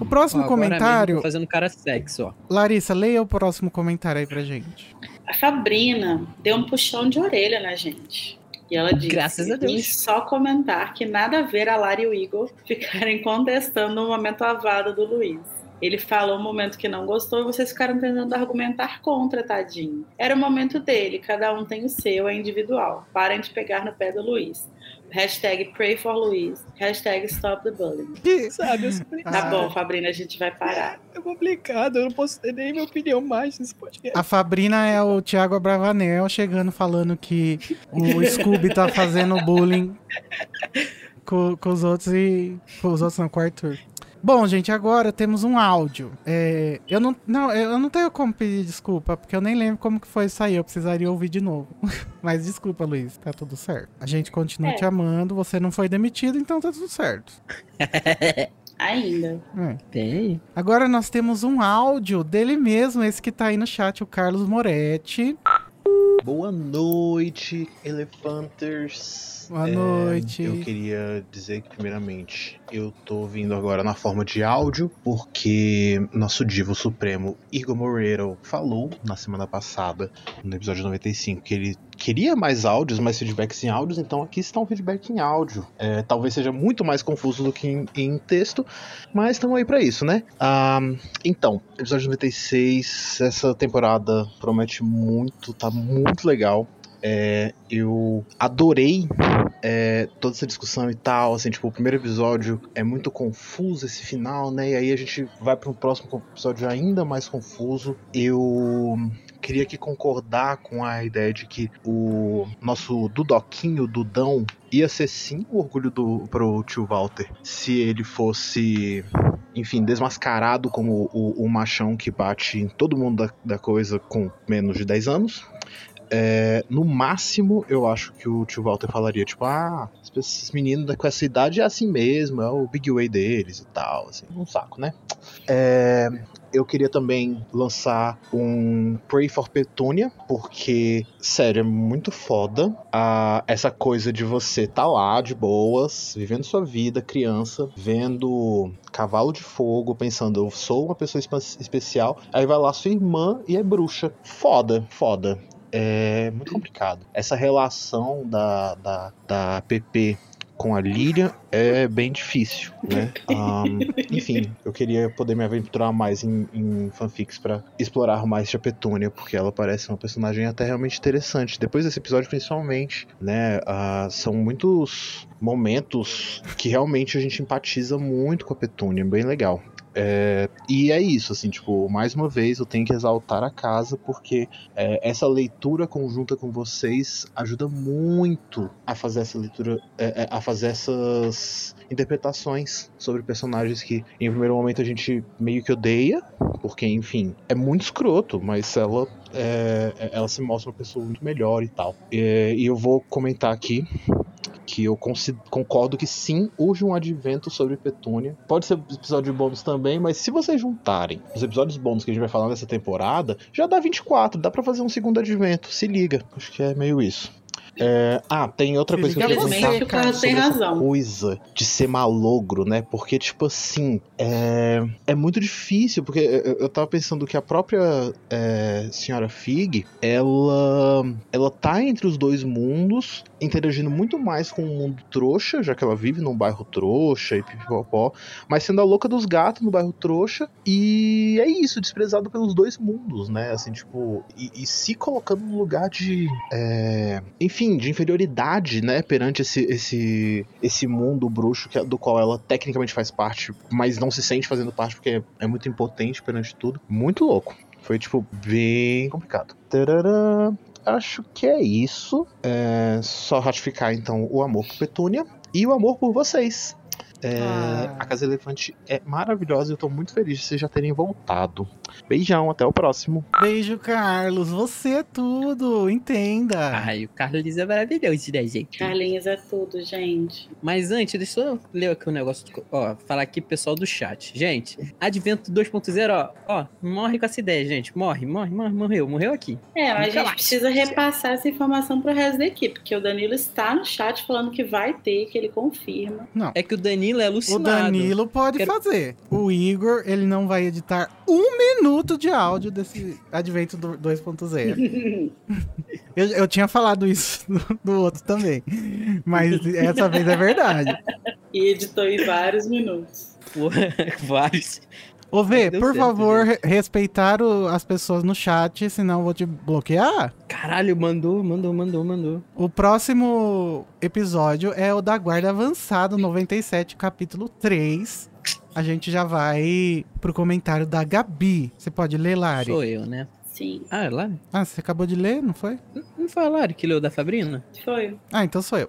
O próximo Ó, comentário... tô fazendo cara sexo, ó. Larissa, leia o próximo comentário aí pra gente. A Fabrina deu um puxão de orelha na gente. E ela disse: Graças a Deus. "Vim só comentar que nada a ver a Lara e o Igor ficarem contestando o momento avado do Luiz. Ele falou um momento que não gostou e vocês ficaram tentando argumentar contra, tadinho. Era o momento dele, cada um tem o seu, é individual. Parem de pegar no pé do Luiz. Hashtag pray for Luiz. Hashtag stop the bullying. Sabe, eu. Tá Ah. bom, Fabrina, a gente vai parar. É complicado, eu não posso ter nem minha opinião mais nesse podcast. A Fabrina é o Thiago Abravanel chegando falando que o Scooby tá fazendo bullying com, com os outros e. Com os outros não, com o Arthur. Bom, gente, agora temos um áudio. É, eu, não, não, eu não tenho como pedir desculpa, porque eu nem lembro como que foi isso aí. Eu precisaria ouvir de novo. Mas desculpa, Luiz, tá tudo certo. A gente continua É. te amando, você não foi demitido, então tá tudo certo. Ainda. É. Tem. Agora nós temos um áudio dele mesmo, esse que tá aí no chat, o Carlos Moretti. Boa noite, Elefanters. Boa É, noite. Eu queria dizer que, primeiramente, eu tô vindo agora na forma de áudio, porque nosso divo supremo, Igor Moreira, falou na semana passada, no episódio 95, que ele queria mais áudios, mais feedbacks em áudios, então aqui está um feedback em áudio. É, talvez seja muito mais confuso do que em, em texto, mas estamos aí pra isso, né? Ah, então, episódio 96, essa temporada promete muito, tá muito legal. É, eu adorei é, toda essa discussão e tal, assim, tipo, o primeiro episódio é muito confuso esse final, né? E aí a gente vai para um próximo episódio ainda mais confuso. Eu queria aqui concordar com a ideia de que o nosso Dudoquinho, Dudão, ia ser sim o orgulho do, pro tio Walter se ele fosse enfim, desmascarado como o, o machão que bate em todo mundo da, da coisa com menos de 10 anos. É, no máximo, eu acho que o tio Walter falaria, tipo, ah, esses meninos com essa idade é assim mesmo, é o big way deles e tal, assim, um saco, né? É, eu queria também lançar um Pray for Petunia, porque, sério, é muito foda a, essa coisa de você tá lá de boas, vivendo sua vida, criança, vendo cavalo de fogo, pensando, eu sou uma pessoa espe- especial, aí vai lá sua irmã e é bruxa. Foda, foda. É muito complicado. Essa relação da, da, da PP com a Lyria é bem difícil, né? Ahn, enfim, eu queria poder me aventurar mais em, em fanfics pra explorar mais a Petúnia, porque ela parece uma personagem até realmente interessante. Depois desse episódio, principalmente, né? ah, são muitos momentos que realmente a gente empatiza muito com a Petúnia, bem legal. É, e é isso, assim, tipo, mais uma vez eu tenho que exaltar a casa porque é, essa leitura conjunta com vocês ajuda muito a fazer essa leitura, é, é, a fazer essas interpretações sobre personagens que em primeiro momento a gente meio que odeia, porque enfim, é muito escroto, mas ela, é, ela se mostra uma pessoa muito melhor e tal. É, e eu vou comentar aqui que eu concordo que sim, urge um advento sobre Petúnia. Pode ser episódio bônus também, mas se vocês juntarem os episódios bônus que a gente vai falar nessa temporada, já dá 24, dá pra fazer um segundo advento, se liga. Acho que é meio isso. É, ah, tem outra coisa que eu queria comentar o Carlos tem razão. coisa de ser malogro, né? Porque, tipo assim, é, é muito difícil, porque eu, eu tava pensando que a própria é, senhora Fig, ela, ela tá entre os dois mundos, interagindo muito mais com o mundo trouxa, já que ela vive num bairro trouxa e pipipopó, mas sendo a louca dos gatos no bairro trouxa, e é isso, desprezado pelos dois mundos, né? Assim, tipo, e, e se colocando no lugar de. é, enfim, de inferioridade, né? Perante esse, esse, esse mundo bruxo que, do qual ela tecnicamente faz parte, mas não se sente fazendo parte porque é muito impotente perante tudo. Muito louco. Foi, tipo, bem complicado. Tarará. Acho que é isso. É só ratificar, então, o amor por Petúnia e o amor por vocês. É, Ah. A Casa Elefante é maravilhosa e eu tô muito feliz de vocês já terem voltado. Beijão, até o próximo. Beijo, Carlos. Você é tudo. Entenda. Ai, o Carlos é maravilhoso, né, gente? Carlinhos é tudo, gente. Mas antes, deixa eu ler aqui um negócio. do- Ó, falar aqui pro pessoal do chat. Gente, Advento 2.0, ó, ó, morre com essa ideia, gente. Morre, morre, morre, morreu, morreu aqui. É, mas a gente mais. precisa repassar essa informação pro resto da equipe, porque o Danilo está no chat falando que vai ter, que ele confirma. É que o Danilo é O alucinado. Danilo pode Quero- fazer. O Igor, ele não vai editar um minuto de áudio desse Advento do 2.0. Eu, eu tinha falado isso do, do outro também. Mas essa vez é verdade. E editou em vários minutos. Vários. Ô, Vê, Deu por certo, favor, re- respeitar o- as pessoas no chat, senão eu vou te bloquear. Caralho, mandou, mandou, mandou, mandou. O próximo episódio é o da Guarda Avançado 97, capítulo 3. A gente já vai pro comentário da Gabi. Você pode ler, Lari? Sou eu, né? Sim, Ah, é lá? Ah, você acabou de ler, não foi? Não foi a Lari que leu da Fabrina? foi. Ah, então sou eu.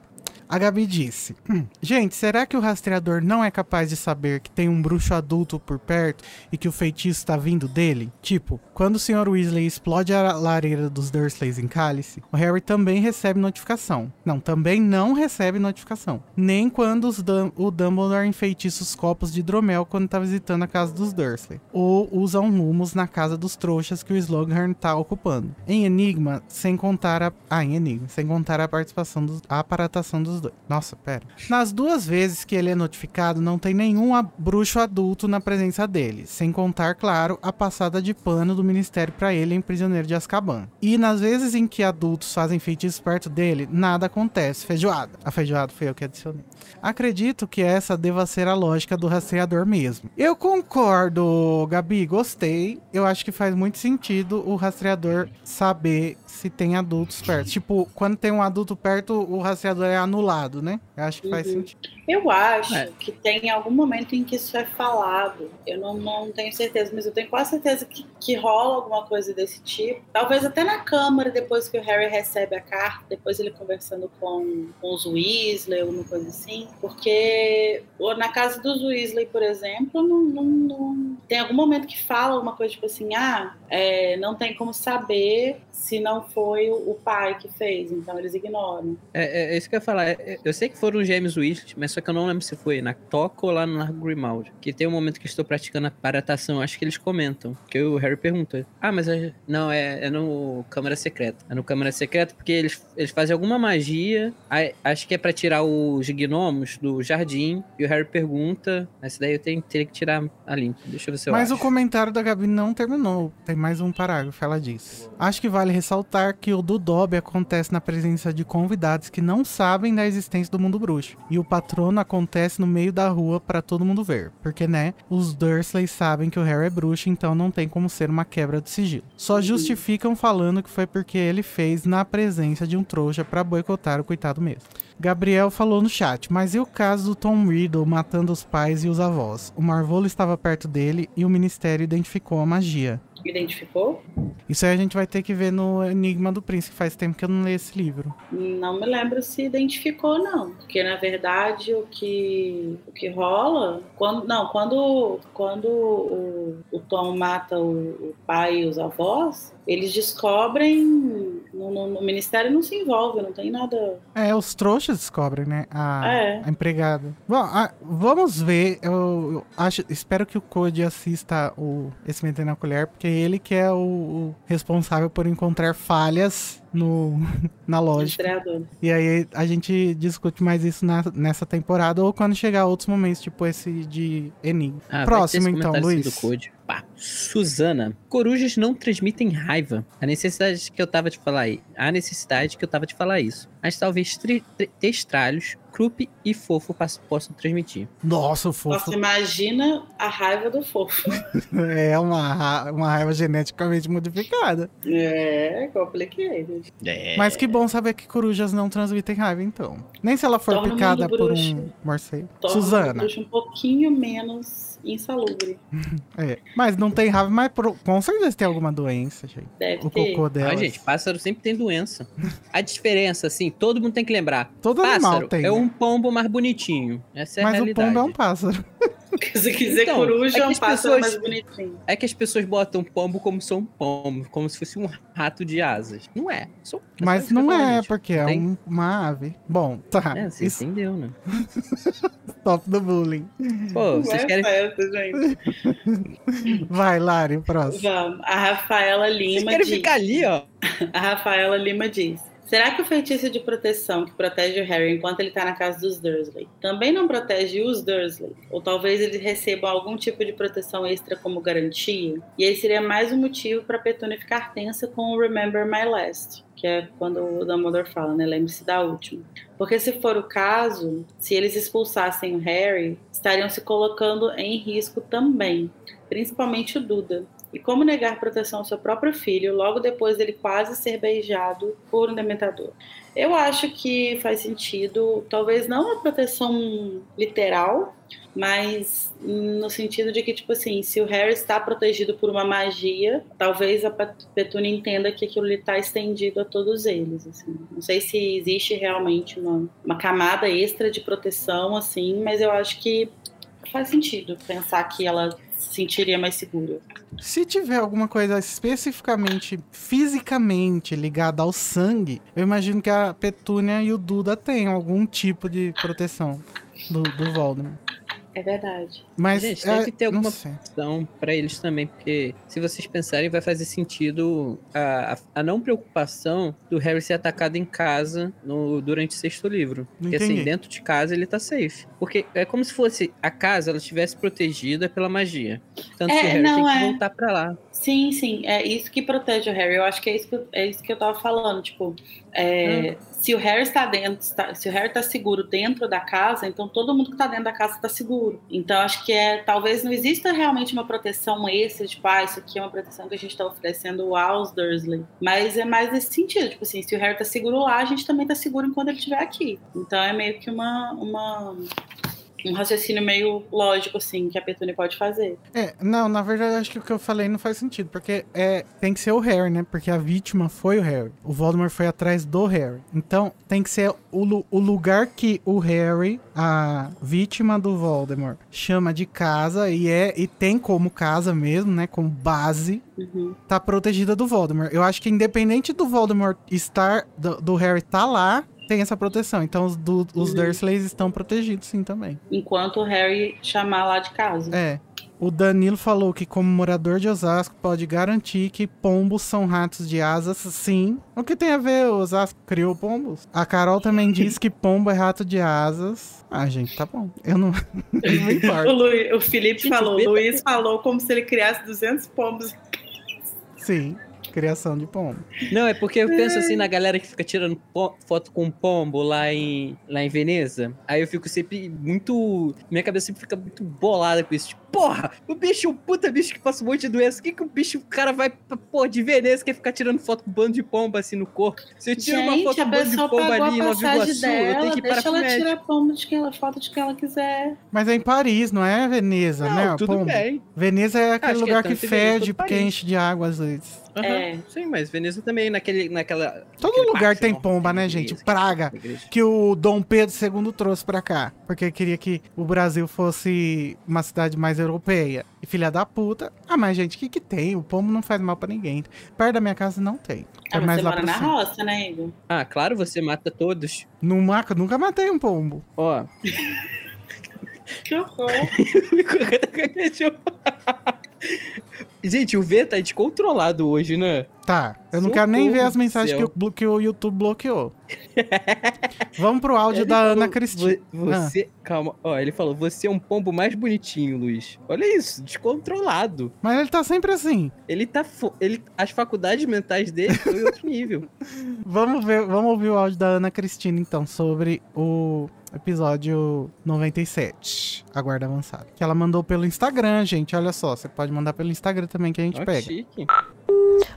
A Gabi disse: "Hum, Gente, será que o rastreador não é capaz de saber que tem um bruxo adulto por perto e que o feitiço está vindo dele? Tipo, quando o Sr. Weasley explode a lareira dos Dursleys em Cálice, o Harry também recebe notificação. Não, também não recebe notificação. Nem quando o Dumbledore enfeitiça os copos de hidromel quando tá visitando a casa dos Dursley. Ou usam rumos na casa dos trouxas que o Slughorn tá ocupando. Em Enigma, sem contar a... Ah, em Enigma, sem contar a participação dos... a aparatação dos dois. Nossa, pera. Nas duas vezes que ele é notificado, não tem nenhum bruxo adulto na presença dele. Sem contar, claro, a passada de pano do Ministério pra ele em Prisioneiro de Azkaban. E nas vezes em que adultos fazem feitiços perto dele, nada acontece. Feijoada. A feijoada foi eu que adicionei. Acredito que essa deva ser a lógica do rastreador mesmo. Eu concordo, Gabi, gostei. Eu acho que faz muito sentido o rastreador saber se tem adultos perto. Tipo, quando tem um adulto perto, o rastreador é anulado, né? Eu acho que faz Uhum. sentido. Eu acho É. que tem algum momento em que isso é falado. Eu não, não tenho certeza, mas eu tenho quase certeza que, que rola alguma coisa desse tipo. Talvez até na Câmara, depois que o Harry recebe a carta, depois ele conversando com, com os Weasley, alguma coisa assim. Porque ou na casa dos Weasley, por exemplo, não, não- não- tem algum momento que fala alguma coisa tipo assim: ah, é, não tem como saber se não foi o, pai que fez, então eles ignoram. É, é, é isso que eu ia falar. É, Eu sei que foram os James Weasley, mas só que eu não lembro se foi na Toca ou lá no Largo Grimald. Que tem um momento que eu estou praticando a paratação, acho que eles comentam. Que o Harry pergunta. Ah, mas é- não, é, é no Câmara Secreta. É no Câmara Secreta porque eles, eles fazem alguma magia. aí- acho que é pra tirar os gnomos do jardim. E o Harry pergunta. Essa daí eu tenho, teria que tirar a limpa. Deixa eu ver se eu Mas o acho. comentário da Gabi não terminou. Tem mais um parágrafo, ela diz. Acho que vale ressaltar que o do Dobby acontece na presença de convidados que não sabem da existência do mundo bruxo. E o patrono acontece no meio da rua pra todo mundo ver. Porque, né, os Dursley sabem que o Harry é bruxo, então não tem como ser uma quebra de sigilo. Só justificam falando que foi porque ele fez na presença de um trouxa pra boicotar o coitado mesmo. Gabriel falou no chat, mas e o caso do Tom Riddle matando os pais e os avós? O Marvolo estava perto dele e o Ministério identificou a magia. Identificou? Isso aí a gente vai ter que ver no Enigma do Príncipe, faz tempo que eu não leio esse livro. Não me lembro se identificou, não. Porque, na verdade, o que, o que rola... Quando, não, quando, quando o, o Tom mata o, o pai e os avós, eles descobrem No, no- no ministério não se envolve, não tem nada. É, os trouxas descobrem, né? A, É. a empregada. Bom, a- vamos ver. Eu, eu acho, espero que o Code assista o, esse Metendo na Colher, porque ele que é o, o responsável por encontrar falhas no, na lógica. Estreador. E aí a gente discute mais isso na- nessa temporada ou quando chegar outros momentos, tipo esse de Enigma. Ah, Próximo, então, Luiz. Do Code. Pá. Suzana. Corujas não transmitem raiva. A necessidade que eu tava de falar aí. A necessidade que eu tava de falar isso. Mas talvez tri- tri- testralhos, Krupp e Fofo possam transmitir. Nossa, o fofo Nossa, imagina a raiva do fofo. é uma, ra- uma raiva geneticamente modificada. É, compliquei. É. Mas que bom saber que corujas não transmitem raiva, então. Nem se ela for Torna picada por um morcego. Suzana. um pouquinho menos insalubre. É. Mas não tem raiva, mas pro- com certeza tem alguma doença, gente. Deve O ter. cocô dela. Ah, gente, pássaro sempre tem doença. A diferença, assim, todo mundo tem que lembrar. Todo animal Pássaro tem. é né? um pombo mais bonitinho. Essa é a Mas o realidade. pombo é um pássaro. Se quiser Então, coruja, é é um pássaro pessoas- mais bonitinho. É que as pessoas botam pombo como se um pombo, como se fosse um rato de asas. Não é. Mas não é, porque é um- uma ave. Bom, tá. É, você Isso entendeu, né? top do bullying. Pô, Não vocês é querem, festa, gente. Vai, Lari, próximo. Vamos. A Rafaela vocês Lima querem diz. ficar ali, ó. A Rafaela Lima diz: Será que o feitiço de proteção que protege o Harry enquanto ele tá na casa dos Dursley também não protege os Dursley? Ou talvez eles recebam algum tipo de proteção extra como garantia? E aí seria mais um motivo para Petunia ficar tensa com o Remember My Last, que é quando o Dumbledore fala, né? Lembre-se da última. Porque se for o caso, se eles expulsassem o Harry, estariam se colocando em risco também, principalmente o Duda. E como negar proteção ao seu próprio filho logo depois dele quase ser beijado por um dementador? Eu acho que faz sentido, talvez não uma proteção literal, mas no sentido de que, tipo assim, se o Harry está protegido por uma magia, talvez a Pet- Petúnia entenda que aquilo está estendido a todos eles. Assim. Não sei se existe realmente uma, uma camada extra de proteção, assim, mas eu acho que faz sentido pensar que ela se sentiria mais segura. Se tiver alguma coisa especificamente, fisicamente ligada ao sangue, eu imagino que a Petúnia e o Duda tenham algum tipo de proteção do, do Voldemort. É verdade. Mas Gente, é, deve ter alguma. Então, pra eles também, porque se vocês pensarem, vai fazer sentido a, a, a não preocupação do Harry ser atacado em casa no, durante o sexto livro. Não Porque assim, entendi. dentro de casa ele tá safe. Porque é como se fosse a casa, ela estivesse protegida pela magia. Tanto É, que o Harry não, tem que é. voltar pra lá. Sim, sim, é isso que protege o Harry. Eu acho que é isso que, é isso que eu tava falando. Tipo, é, se o Harry está dentro, está- se o Harry tá seguro dentro da casa, então todo mundo que tá dentro da casa tá seguro. Então acho que é, talvez não exista realmente uma proteção extra, tipo, ah, isso aqui é uma proteção que a gente tá oferecendo aos Dursley. Mas é mais nesse sentido, tipo assim, se o Harry tá seguro lá, a gente também tá seguro enquanto ele estiver aqui. Então é meio que uma, uma um raciocínio meio lógico, assim, que a Petúnia pode fazer. É, não, na verdade acho que o que eu falei não faz sentido, porque é, tem que ser o Harry, né? Porque a vítima foi o Harry. O Voldemort foi atrás do Harry. Então tem que ser o, o lugar que o Harry, a vítima do Voldemort, chama de casa e é e tem como casa mesmo, né? Como base, Uhum. tá protegida do Voldemort. Eu acho que independente do Voldemort estar, do, do Harry tá lá, tem essa proteção. Então os, do, os Uhum. Dursleys estão protegidos sim também. enquanto o Harry chamar lá de casa. É. O Danilo falou que, como morador de Osasco, pode garantir que pombos são ratos de asas, sim. O que tem a ver? O Osasco criou pombos? A Carol também disse que pombo é rato de asas. Ah, gente, tá bom. Eu não, eu não me O, importo. Lu- o Felipe falou, Luiz falou como se ele criasse 200 pombos. Sim, criação de pombo. Não, é porque eu penso assim na galera que fica tirando foto com pombo lá em, lá em Veneza. Aí eu fico sempre muito. Minha cabeça sempre fica muito bolada com isso. Tipo, porra, o bicho é um puta bicho que passa um monte de doença. O que, que o bicho, o cara vai pra porra de Veneza quer ficar tirando foto com um bando de pombo assim no corpo? Se eu tiro uma Gente, foto com um bando de pombo ali em Nova Iguaçu, eu dela, tenho que ir deixa para ela tirar pombo de que ela, foto de que ela quiser. Mas é em Paris, não é Veneza, né? Não, o tudo pombo. bem. Veneza é aquele Acho que é lugar que, tanto em Veneza fede porque Paris. enche de água às vezes. Aham, É. Sim, mas Veneza também, naquele, naquela... Todo naquele lugar tem pomba, né, igreja, gente? Praga. igreja. Que o Dom Pedro II trouxe pra cá. Porque queria que o Brasil fosse uma cidade mais europeia. E filha da puta. Ah, mas gente, o que que tem? O pombo não faz mal pra ninguém. Perto da minha casa não tem. É Ah, mas mais você lá mora na cima. roça, né, Igor? Ah, claro, você mata todos. Numa, nunca matei um pombo. Ó, Que horror. Gente, o V tá descontrolado hoje, né? Tá, eu não quero nem ver as mensagens que que o YouTube bloqueou. Vamos pro áudio Ele da falou, Ana Cristina. "Vo- Você, calma, ó, ele falou, você é um pombo mais bonitinho, Luiz. Olha isso, descontrolado. Mas ele tá sempre assim. Ele tá, ele, as faculdades mentais dele estão em outro nível. Vamos ver, vamos ouvir o áudio da Ana Cristina, então, sobre o episódio 97, a guarda avançada. Que ela mandou pelo Instagram, gente. Olha só, você pode mandar pelo Instagram também que a gente que pega. chique.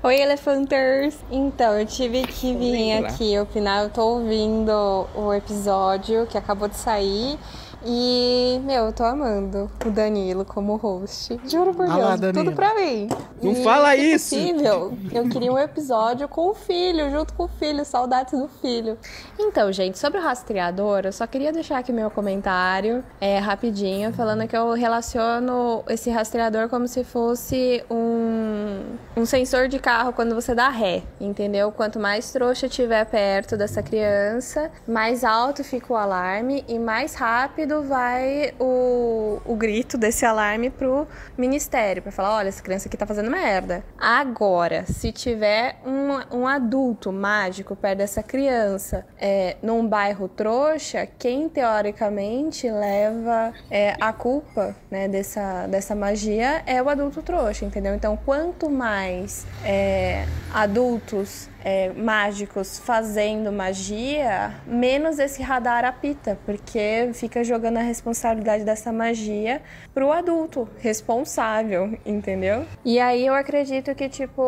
Oi, Elefanters! Então, eu tive que vir aqui opinar. Eu tô ouvindo o episódio que acabou de sair. E, meu, eu tô amando o Danilo como host. Juro por Deus, lá, tudo pra mim. Não E, fala se isso! possível, eu queria um episódio com o filho, junto com o filho, saudades do filho. Então, gente, sobre o rastreador, eu só queria deixar aqui meu comentário é, rapidinho, falando que eu relaciono esse rastreador como se fosse um, um sensor de carro quando você dá ré, entendeu? Quanto mais trouxa tiver perto dessa criança, mais alto fica o alarme e mais rápido vai o, o grito desse alarme pro ministério, pra falar, olha, essa criança aqui tá fazendo merda. Agora, se tiver um, um adulto mágico perto dessa criança é, num bairro trouxa, quem teoricamente leva é, a culpa né, dessa, dessa magia é o adulto trouxa, entendeu? Então, quanto mais é, adultos é, mágicos fazendo magia, menos esse radar apita, porque fica jogando a responsabilidade dessa magia pro adulto responsável, entendeu? E aí eu acredito que, tipo,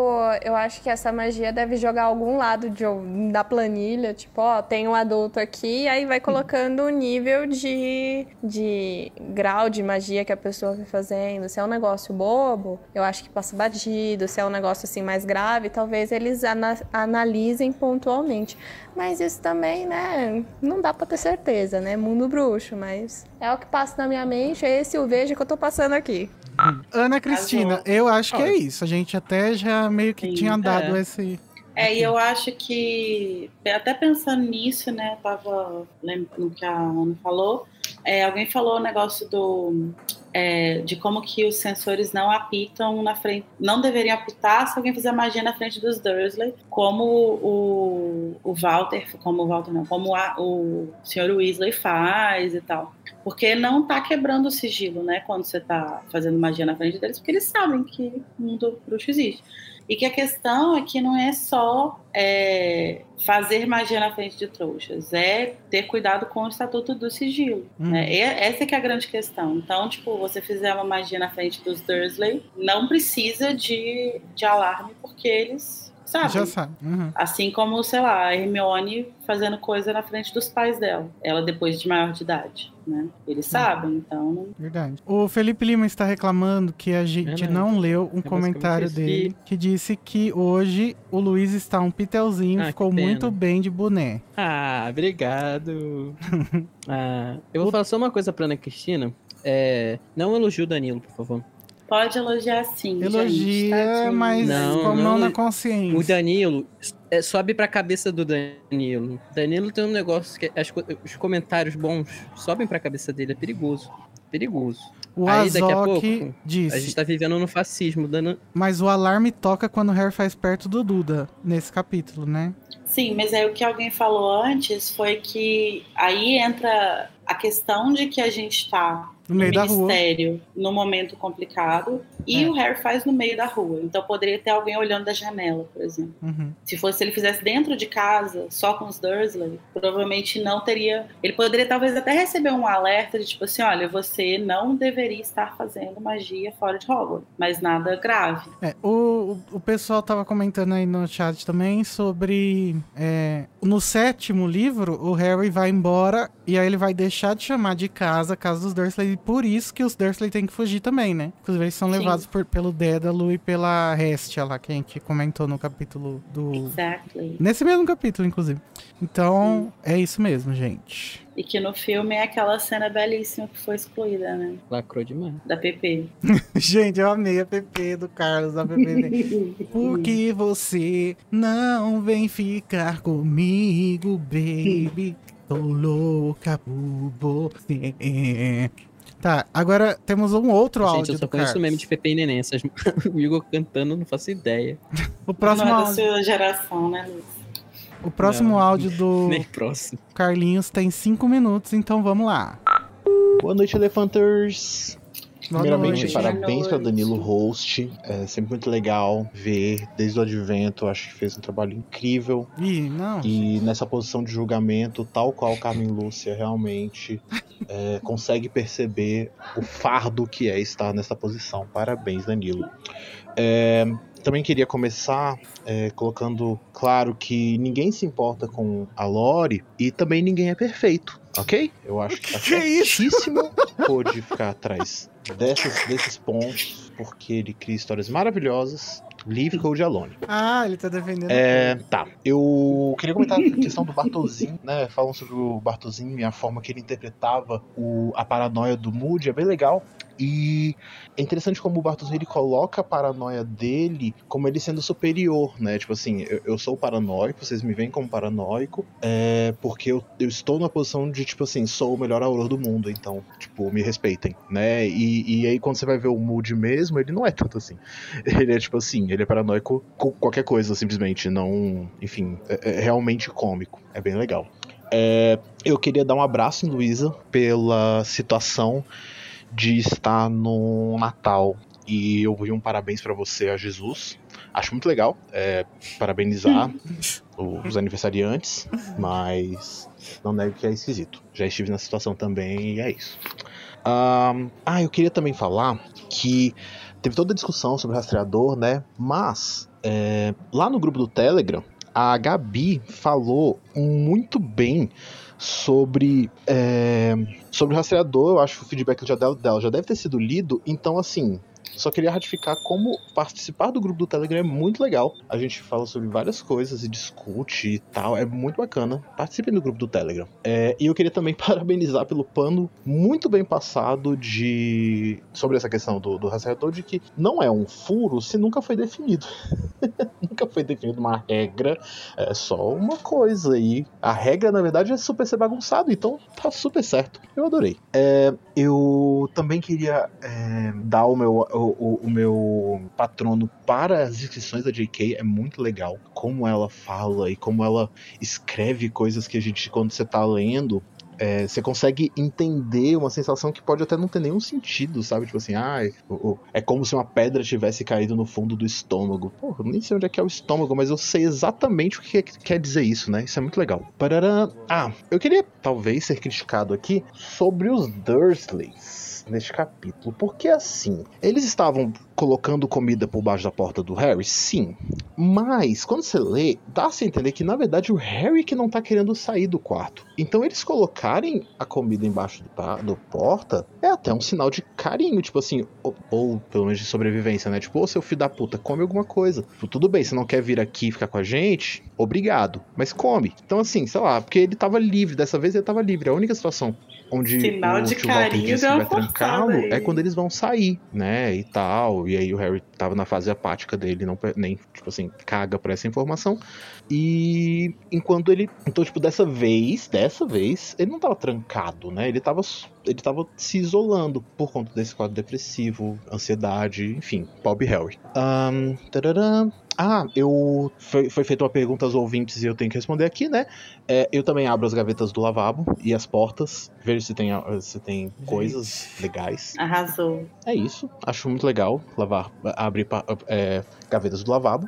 eu acho que essa magia deve jogar algum lado de, da planilha, tipo, ó, tem um adulto aqui, aí vai colocando o nível de, de grau de magia que a pessoa vai fazendo. Se é um negócio bobo, eu acho que passa batido. Se é um negócio assim mais grave, talvez eles ana- analisem pontualmente. Mas isso também, né, não dá pra ter certeza, né? Mundo bruxo, mas é o que passa na minha mente, é esse o vejo que eu tô passando aqui. Ana Cristina, eu acho que é isso. A gente até já meio que Sim. tinha dado É. esse. É, e eu acho que, até pensando nisso, né, eu tava lembrando no que a Ana falou, é, alguém falou o negócio do, é, de como que os sensores não apitam na frente, não deveriam apitar se alguém fizer magia na frente dos Dursley, como o, o Walter, como o Walter não, como a- o Sr. Weasley faz e tal. Porque não tá quebrando o sigilo, né, quando você tá fazendo magia na frente deles, porque eles sabem que o mundo bruxo existe. E que a questão é que não é só é, fazer magia na frente de trouxas, é ter cuidado com o estatuto do sigilo. Hum. né? E essa que é a grande questão. Então, tipo, você fizer uma magia na frente dos Dursley, não precisa de, de alarme, porque eles sabem. Já sabe. Uhum. Assim como, sei lá, a Hermione fazendo coisa na frente dos pais dela, ela depois de maior de idade, né? Eles sabem, então Verdade. O Felipe Lima está reclamando que a gente Verdade. não leu um basicamente comentário dele que disse que hoje o Luiz está um pitelzinho, Ah, ficou muito bem de boné. Ah, obrigado. ah, eu vou falar só uma coisa pra Ana Cristina. É, não elogio o Danilo, por favor. Pode elogiar sim. gente, Elogia, tadinho. mas Não, com a mão na o consciência. O Danilo é, sobe pra cabeça do Danilo. Danilo tem um negócio que as os comentários bons sobem pra cabeça dele, é perigoso. Perigoso. O Aí, daqui a Azok pouco, disse, A gente tá vivendo no fascismo, dando. mas o alarme toca quando o Harry faz perto do Duda, nesse capítulo, né? Sim, mas aí o que alguém falou antes foi que aí entra a questão de que a gente está No meio da rua. no momento complicado e É. o Harry faz no meio da rua. Então poderia ter alguém olhando da janela, por exemplo. Uhum. Se fosse ele fizesse dentro de casa, só com os Dursley, provavelmente não teria. Ele poderia talvez até receber um alerta de tipo assim, olha, você não deveria estar fazendo magia fora de Hogwarts, mas nada grave. É, o, o- pessoal tava comentando aí no chat também sobre. é, no sétimo livro, o Harry vai embora e aí ele vai deixar de chamar de casa a casa dos Dursley. E por isso que os Dursley têm que fugir também, né? Inclusive, eles são Sim. levados por, pelo Dédalo e pela Restia lá, que a gente comentou no capítulo do. Exactly. Nesse mesmo capítulo, inclusive. Então, é isso mesmo, gente. E que no filme é aquela cena belíssima que foi excluída, né? Lacrou demais. Da PP. Gente, eu amei a PP do Carlos, da PP. Por que você não vem ficar comigo, baby? Tô louca por você. Tá, agora temos um outro Gente, áudio eu só do conheço Carlos. o meme de Pepe e Neném. Essas... o Igor cantando, não faço ideia. O próximo, Não é da áudio, sua geração, né, Luiz? o próximo Não. áudio do Nem próximo. Carlinhos tem cinco minutos, então vamos lá. Boa noite, Elefanters! Primeiramente, noite. parabéns para. Danilo Host. É sempre muito legal ver desde o advento. Acho que fez um trabalho incrível. Ih, não. E nessa posição de julgamento, tal qual Carmen Lúcia realmente é, consegue perceber o fardo que é estar nessa posição. Parabéns, Danilo. É, também queria começar é, colocando claro que ninguém se importa com a Lore e também ninguém é perfeito, ok? Eu acho que tá Que certíssimo pode ficar atrás dessas, desses pontos, porque ele cria histórias maravilhosas. Leave Code Alone. Ah, ele tá defendendo. É, tá. Eu queria comentar a questão do Bartolzinho, né? Falam sobre o Bartolzinho e a forma que ele interpretava o, a paranoia do Moody, é bem legal. E é interessante como o Bartolzinho ele coloca a paranoia dele como ele sendo superior, né? Tipo assim, eu, eu sou paranoico, vocês me veem como paranoico, é, porque eu, eu estou na posição de, tipo assim, sou o melhor auror do mundo, então, tipo, me respeitem, né? E, e aí quando você vai ver o Moody mesmo, ele não é tanto assim. Ele é tipo assim, ele é paranoico com qualquer coisa, simplesmente, não. Enfim, é, é realmente cômico. É bem legal. É, eu queria dar um abraço em Luísa pela situação de estar no Natal e eu vi um parabéns pra você a Jesus. Acho muito legal é, parabenizar os aniversariantes, mas não nego que é esquisito. Já estive na situação também e é isso. Ahn, ah, eu queria também falar que teve toda a discussão sobre o rastreador, né? Mas é, lá no grupo do Telegram, a Gabi falou muito bem sobre é, sobre o rastreador. Eu acho que o feedback já dela, dela já deve ter sido lido. Então, assim, só queria ratificar como participar do grupo do Telegram é muito legal. A gente fala sobre várias coisas e discute e tal. É muito bacana. Participem do grupo do Telegram. É, e eu queria também parabenizar pelo pano muito bem passado de sobre essa questão do, do rastreador de que não é um furo se nunca foi definido. nunca foi definida uma regra. É só uma coisa. E a regra, na verdade, é super ser bagunçado. Então tá super certo. Eu adorei. É, eu também queria é, dar o meu, o, o- o meu patrono para as inscrições da JK. É muito legal como ela fala e como ela escreve coisas que a gente, quando você tá lendo, é, você consegue entender uma sensação que pode até não ter nenhum sentido, sabe? Tipo assim, ah, é como se uma pedra tivesse caído no fundo do estômago. Porra, eu nem sei onde é que é o estômago, mas eu sei exatamente o que que quer dizer isso, né? Isso é muito legal. Parará. Ah, eu queria talvez ser criticado aqui sobre os Dursleys neste capítulo, porque assim, eles estavam colocando comida por baixo da porta do Harry, sim, mas quando você lê, dá-se a entender que na verdade o Harry que não tá querendo sair do quarto. Então eles colocarem a comida embaixo do, do porta é até um sinal de carinho, tipo assim, ou, ou pelo menos de sobrevivência, né? Tipo, ô seu filho da puta, come alguma coisa. Tipo, tudo bem, você não quer vir aqui e ficar com a gente? Obrigado, mas come. Então assim, sei lá, porque ele tava livre, dessa vez ele tava livre. A única situação onde Sinal o de tio Walter carinho deu que vai trancá-lo é quando eles vão sair, né, e tal. E aí o Harry tava na fase apática dele, não nem, tipo assim, caga por essa informação. E enquanto ele, então tipo, dessa vez, dessa vez, ele não tava trancado, né? Ele tava ele tava se isolando por conta desse quadro depressivo, ansiedade, enfim, Bob Harry. Tarará. Ah, eu. Foi, foi feita uma pergunta aos ouvintes e eu tenho que responder aqui, né? É, eu também abro as gavetas do lavabo e as portas, vejo se tem, se tem coisas legais. Arrasou. É isso. Acho muito legal lavar, abrir é, gavetas do lavabo.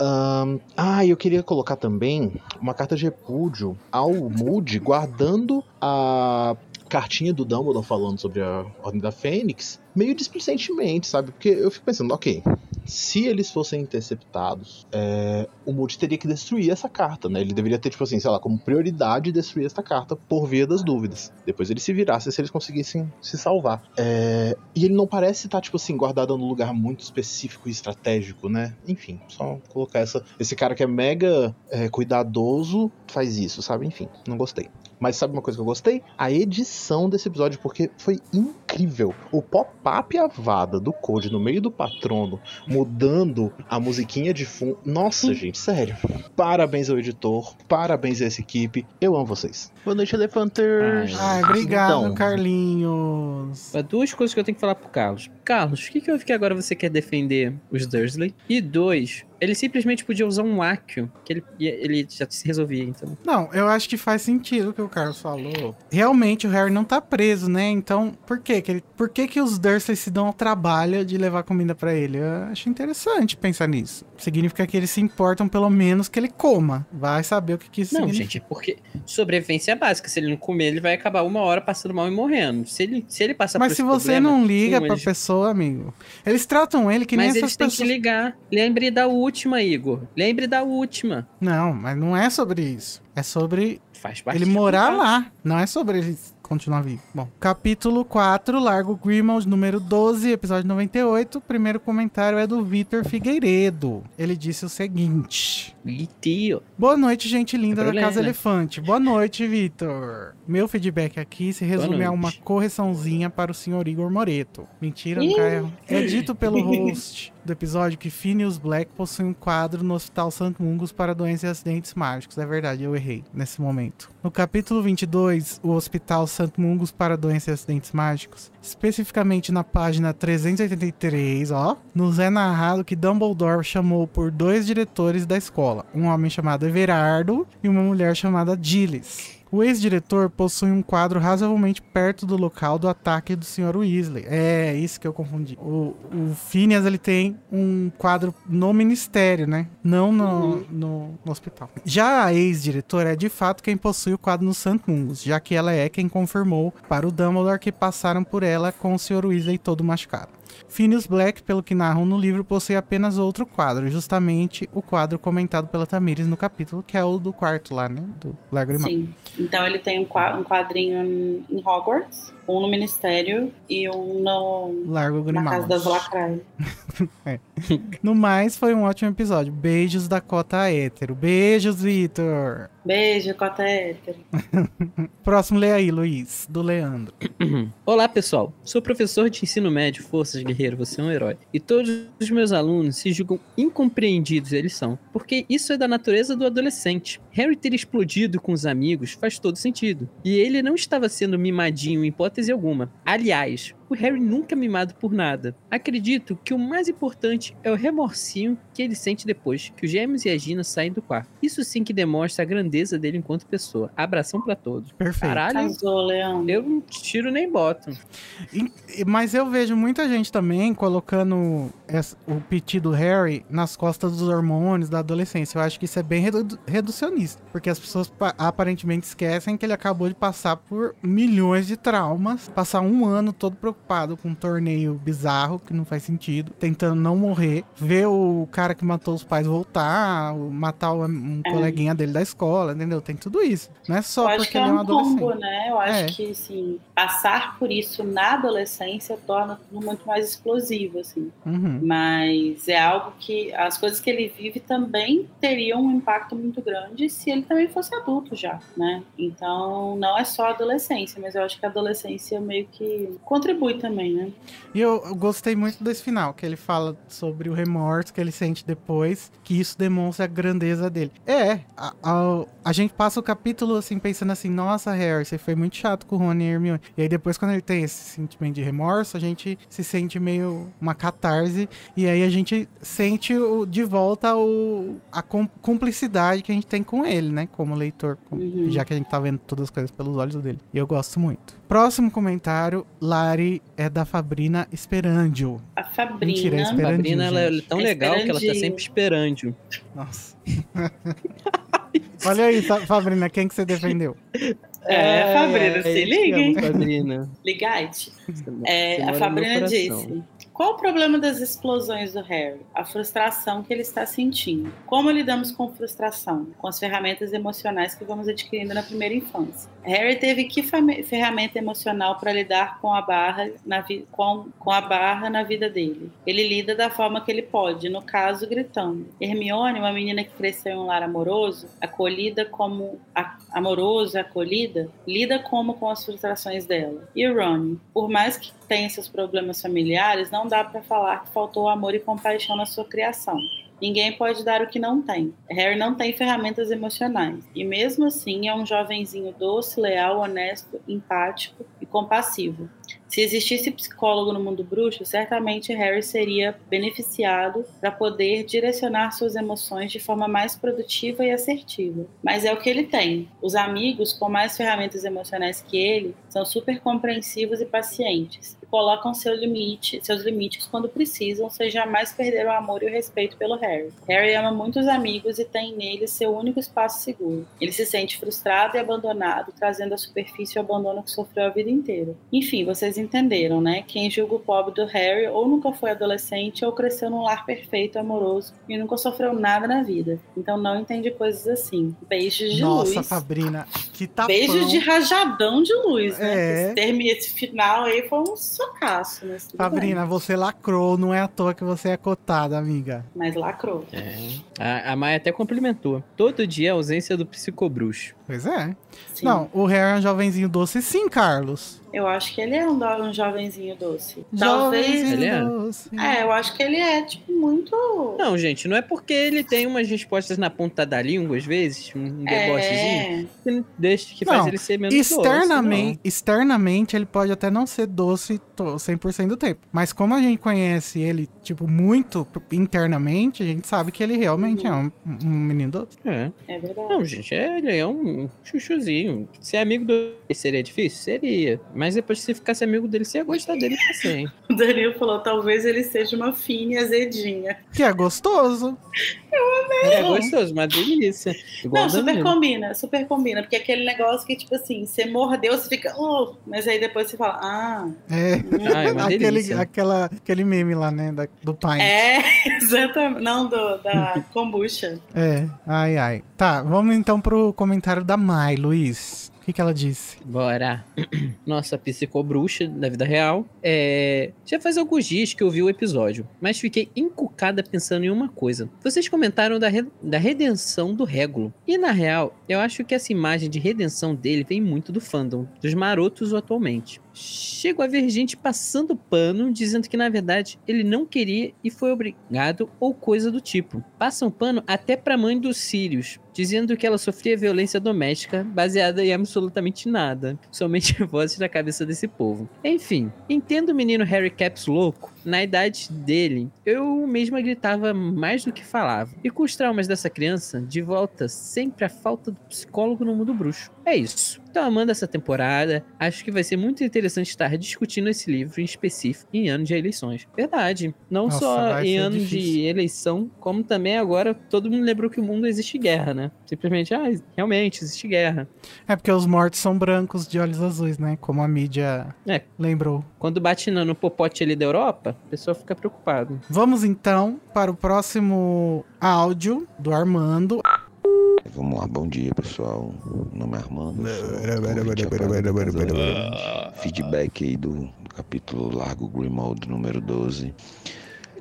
Ahn, ah, eu queria colocar também uma carta de repúdio ao Moody guardando a cartinha do Dumbledore falando sobre a Ordem da Fênix meio displicentemente, sabe? Porque eu fico pensando, ok, se eles fossem interceptados, é, o Moody teria que destruir essa carta, né? Ele deveria ter, tipo assim, sei lá, como prioridade destruir essa carta por via das dúvidas. Depois ele se virasse se eles conseguissem se salvar. É, e ele não parece estar, tipo assim, guardado num lugar muito específico e estratégico, né? Enfim, só colocar essa. Esse cara que é mega é, cuidadoso faz isso, sabe? Enfim, não gostei. Mas sabe uma coisa que eu gostei? A edição desse episódio, porque foi incrível. O pop-up avada do Code no meio do patrono, mudando a musiquinha de fundo. Nossa, gente, sério. Parabéns ao editor, parabéns a essa equipe. Eu amo vocês. Boa noite, Elefanters. Ai, obrigado, Então, Carlinhos. Duas coisas que eu tenho que falar pro Carlos. Carlos, o que, que houve que agora você quer defender os Dursley? E dois, ele simplesmente podia usar um Accio, que ele, ele já se resolvia, então. Não, eu acho que faz sentido o que o Carlos falou. Realmente o Harry não tá preso, né? Então, por quê? Que ele, por que, que os Dursley se dão ao trabalho de levar comida pra ele? Eu acho interessante pensar nisso. Significa que eles se importam pelo menos que ele coma. Vai saber o que, que isso Não, significa. gente, é porque sobrevivência é básica. Se ele não comer, ele vai acabar uma hora passando mal e morrendo. Se ele, se ele passar Mas por se você problema não liga pra eles- pessoa, amigo, eles tratam ele que nem Mas essas eles têm pessoas. que ligar. Lembre da última, Igor. Lembre da última. Não, mas não é sobre isso. É sobre Faz parte ele morar lá. Não é sobre ele continuar vivo. Bom, capítulo 4, Largo Grimald, número 12, episódio 98. O primeiro comentário é do Vitor Figueiredo. Ele disse o seguinte: tio. Boa noite, gente linda da Problema. Casa Elefante. Boa noite, Vitor. Meu feedback aqui se resume a uma correçãozinha para o senhor Igor Moreto. Mentira, não cai. É dito pelo host do episódio que Phineas Black possui um quadro no Hospital Santo Mungus para doenças e acidentes mágicos. É verdade, eu errei nesse momento. No capítulo 22, o Hospital Santo Mungus para doenças e acidentes mágicos, especificamente na página 383, ó, nos é narrado que Dumbledore chamou por dois diretores da escola, um homem chamado Everardo e uma mulher chamada Gillis. O ex-diretor possui um quadro razoavelmente perto do local do ataque do Sr. Weasley. É, isso que eu confundi. O, o Phineas, ele tem um quadro no ministério, né? Não no, no, no hospital. Já a ex-diretora é de fato quem possui o quadro no St. Mungus, já que ela é quem confirmou para o Dumbledore que passaram por ela com o Sr. Weasley todo machucado. Phineas Black, pelo que narram no livro, possui apenas outro quadro, justamente o quadro comentado pela Tamires no capítulo, que é o do quarto lá, né? Do Irmão. Sim. Então ele tem um qua- quadrinho em Hogwarts, um no Ministério e um no, Largo na. Casa das Lacraias. No mais, foi um ótimo episódio. Beijos da cota hétero. Beijos, Vitor. Beijo, Cota Hétero. Próximo, lê aí, Luiz, do Leandro. Olá, pessoal. Sou professor de ensino médio, Forças Guerreiro, você é um herói. E todos os meus alunos se julgam incompreendidos, eles são. Porque isso é da natureza do adolescente. Harry ter explodido com os amigos faz todo sentido. E ele não estava sendo mimadinho em hipótese alguma. Aliás, o Harry nunca é mimado por nada. Acredito que o mais importante é o remorsinho que ele sente depois que os gêmeos e a Gina saem do quarto. Isso sim que demonstra a grandeza dele enquanto pessoa. Abração pra todos. Perfeito. Caralho, Casou, Leandro. eu não tiro nem boto. E- Mas eu vejo muita gente também colocando essa- o piti do Harry nas costas dos hormônios da adolescência. Eu acho que isso é bem redu- reducionista. Porque as pessoas pa- aparentemente esquecem que ele acabou de passar por milhões de traumas. Passar um ano todo preocupado com um torneio bizarro, que não faz sentido. Tentando não morrer. Ver o cara que matou os pais voltar. Matar um É. coleguinha dele da escola, entendeu? Tem tudo isso. Não é só porque que é ele é um um adolescente. combo, né? Eu acho É. que, assim, passar por isso na adolescência torna tudo muito mais explosivo, assim. Uhum. Mas é algo que as coisas que ele vive também teriam um impacto muito grande se ele também fosse adulto já, né? Então não é só a adolescência, mas eu acho que a adolescência meio que contribui também, né? E eu eu gostei muito desse final, que ele fala sobre o remorso que ele sente depois, que isso demonstra a grandeza dele. É, a, a, a gente passa o capítulo assim, pensando assim, nossa, Harry, você foi muito chato com o Rony e Hermione. E aí depois, quando ele tem esse sentimento de remorso, a gente se sente meio uma catarse, e aí a gente sente o, de volta o, a cumplicidade que a gente tem com ele, né, como leitor, com- Uhum. já que a gente tá vendo todas as coisas pelos olhos dele. E eu gosto muito. Próximo comentário, Lari é da Fabrina Esperandio. A Fabrina. Mentira, é A Esperandinho, Sabrina, ela é tão É legal que ela tá sempre esperando. Nossa. Olha aí, Fa- Fabrina, quem que você defendeu? É, Fabrina, se liga, Fabrina. Ligate. É, a Fabrina coração. disse: Qual o problema das explosões do Harry? A frustração que ele está sentindo. Como lidamos com frustração? Com as ferramentas emocionais que vamos adquirindo na primeira infância. Harry teve que ferramenta emocional para lidar com a barra na com, com a barra na vida dele. Ele lida da forma que ele pode, no caso gritando. Hermione, uma menina que cresceu em um lar amoroso, acolhida como a, amoroso, acolhida, lida como com as frustrações dela. E Ron, por mais que tenha seus problemas familiares, não dá para falar que faltou amor e compaixão na sua criação. Ninguém pode dar o que não tem. Harry não tem ferramentas emocionais. E mesmo assim é um jovenzinho doce, leal, honesto, empático e compassivo. Se existisse psicólogo no mundo bruxo, certamente Harry seria beneficiado para poder direcionar suas emoções de forma mais produtiva e assertiva. Mas é o que ele tem. Os amigos com mais ferramentas emocionais que ele são super compreensivos e pacientes colocam seu limite, seus limites quando precisam, sem jamais perder o amor e o respeito pelo Harry. Harry ama muitos amigos e tem nele seu único espaço seguro. Ele se sente frustrado e abandonado, trazendo à superfície o abandono que sofreu a vida inteira. Enfim, vocês entenderam, né? Quem julga o pobre do Harry ou nunca foi adolescente ou cresceu num lar perfeito, amoroso e nunca sofreu nada na vida. Então não entende coisas assim. Beijos de Nossa, luz. Nossa, Fabrina, que tapão. Beijos de rajadão de luz, né? É. Esse, termo, esse final aí foi um socaço, né? Sabrina, bem. você lacrou, não é à toa que você é cotada, amiga. Mas lacrou. É. A, a Maia até complementou. Todo dia a ausência do psicobruxo. Pois é. Sim. Não, o Harry é um jovenzinho doce, sim, Carlos. Eu acho que ele é um, um jovenzinho doce. Talvez. Ele é? Doce. É, eu acho que ele é, tipo, muito. Não, gente, não é porque ele tem umas respostas na ponta da língua, às vezes, um debochezinho, é... que deixa que não, faz ele ser menos externamente, doce. Externamente, ele pode até não ser doce 100% do tempo. Mas como a gente conhece ele, tipo, muito internamente, a gente sabe que ele realmente uhum. é um, um, menino doce. É. É verdade. Não, gente, é, ele é um chuchuzinho. Ser amigo do. Seria difícil? Seria. Mas depois, se ficasse amigo dele, você ia gostar dele pra sempre. o Danilo falou: talvez ele seja uma fina azedinha. Que é gostoso. Eu amei. É gostoso, uma delícia. Igual Não, super combina, super combina. Porque é aquele negócio que, tipo assim, você mordeu, você fica. Oh, mas aí depois você fala, ah. É. ah é aquele, aquela, aquele meme lá, né? Da, do Pine. É, exatamente. Não, do, da kombucha. É, ai, ai. Tá, vamos então pro comentário da Mai, Luiz que, que ela disse? Bora. Nossa psicobruxa da vida real. É... Já faz alguns dias que eu vi o episódio, mas fiquei encucada pensando em uma coisa. Vocês comentaram da, re... da redenção do Régulo. E na real, eu acho que essa imagem de redenção dele vem muito do fandom, dos marotos atualmente. Chego a ver gente passando pano, dizendo que na verdade ele não queria e foi obrigado ou coisa do tipo. Passam pano até pra mãe dos Sirius, dizendo que ela sofria violência doméstica baseada em absolutamente nada, somente vozes da cabeça desse povo. Enfim, entendo o menino Harry Caps louco, na idade dele, eu mesma gritava mais do que falava. E com os traumas dessa criança, de volta sempre a falta do psicólogo no mundo bruxo. É isso. Tô amando essa temporada. Acho que vai ser muito interessante estar discutindo esse livro em específico em ano de eleições. Verdade. Não Nossa, só em ano de eleição, como também agora todo mundo lembrou que o mundo existe guerra, né? Simplesmente, ah, realmente existe guerra. É porque os mortos são brancos de olhos azuis, né? Como a mídia é. lembrou. Quando bate no popote ali da Europa, a pessoa fica preocupada. Vamos então para o próximo áudio do Armando. Vamos lá, bom dia pessoal. Meu nome é Armando. Feedback aí do, capítulo Largo Grimald número 12.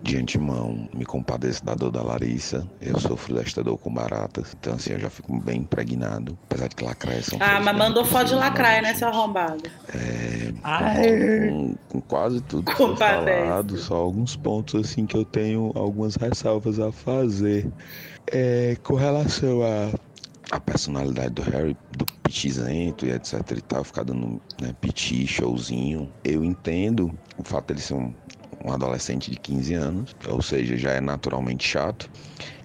De antemão, me compadeço da dor da Larissa. Eu sofro desta dor com baratas. Então, assim, eu já fico bem impregnado. Apesar de que lacraia são. Ah, mas mandou foto de lacraia, né, seu arrombado? É. Com, com, quase tudo que falado. Só alguns pontos, assim, que eu tenho algumas ressalvas a fazer. É, com relação a a personalidade do Harry, do pitizento e etc e tal, ficar dando né, piti, showzinho. Eu entendo o fato dele ser um, um adolescente de 15 anos, ou seja, já é naturalmente chato.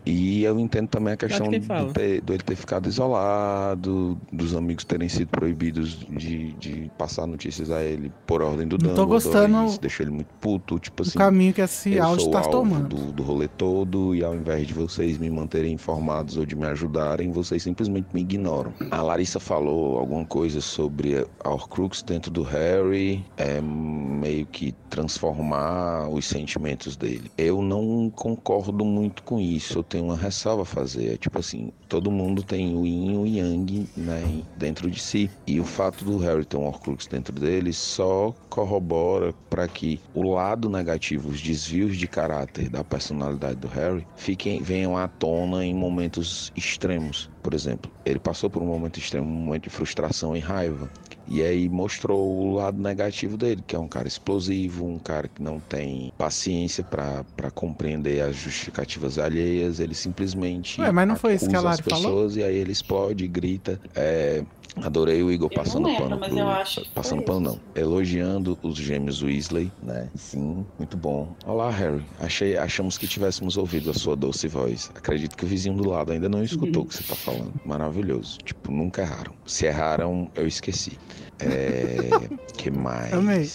E eu entendo também a questão do, ter, do ele ter ficado isolado, dos amigos terem sido proibidos de, de passar notícias a ele por ordem do Não tô gostando Isso deixou ele muito puto, tipo O assim. caminho que esse áudio tá o tomando. do, do rolê todo e ao invés de vocês me manterem informados ou de me ajudarem, vocês simplesmente me ignoram. A Larissa falou alguma coisa sobre a Horcrux dentro do Harry, é, meio que transformar os sentimentos dele. Eu não concordo muito com isso, eu tenho uma ressalva a fazer. É tipo assim, todo mundo tem o yin e o yang né, dentro de si. E o fato do Harry ter um Horcrux dentro dele só corrobora para que o lado negativo, os desvios de caráter da personalidade do Harry, fiquem, venham à tona em momentos extremos. Por exemplo, ele passou por um momento extremo, um momento de frustração e raiva. E aí mostrou o lado negativo dele, que é um cara explosivo, um cara que não tem paciência para compreender as justificativas alheias. Ele simplesmente Ué, mas não foi isso que a Lari falou? pessoas e aí ele explode, grita. É, adorei o Igor Eu não passando lembro, pano. mas pro- eu acho que passando foi pano isso. não. Elogiando os gêmeos Weasley, né? Sim, muito bom. Olá, Harry. Achei, achamos que tivéssemos ouvido a sua doce voz. Acredito que o vizinho do lado ainda não escutou o que você tá falando. Maravilhoso. Tipo, nunca erraram. Se erraram, eu esqueci. É. que mais? Amei.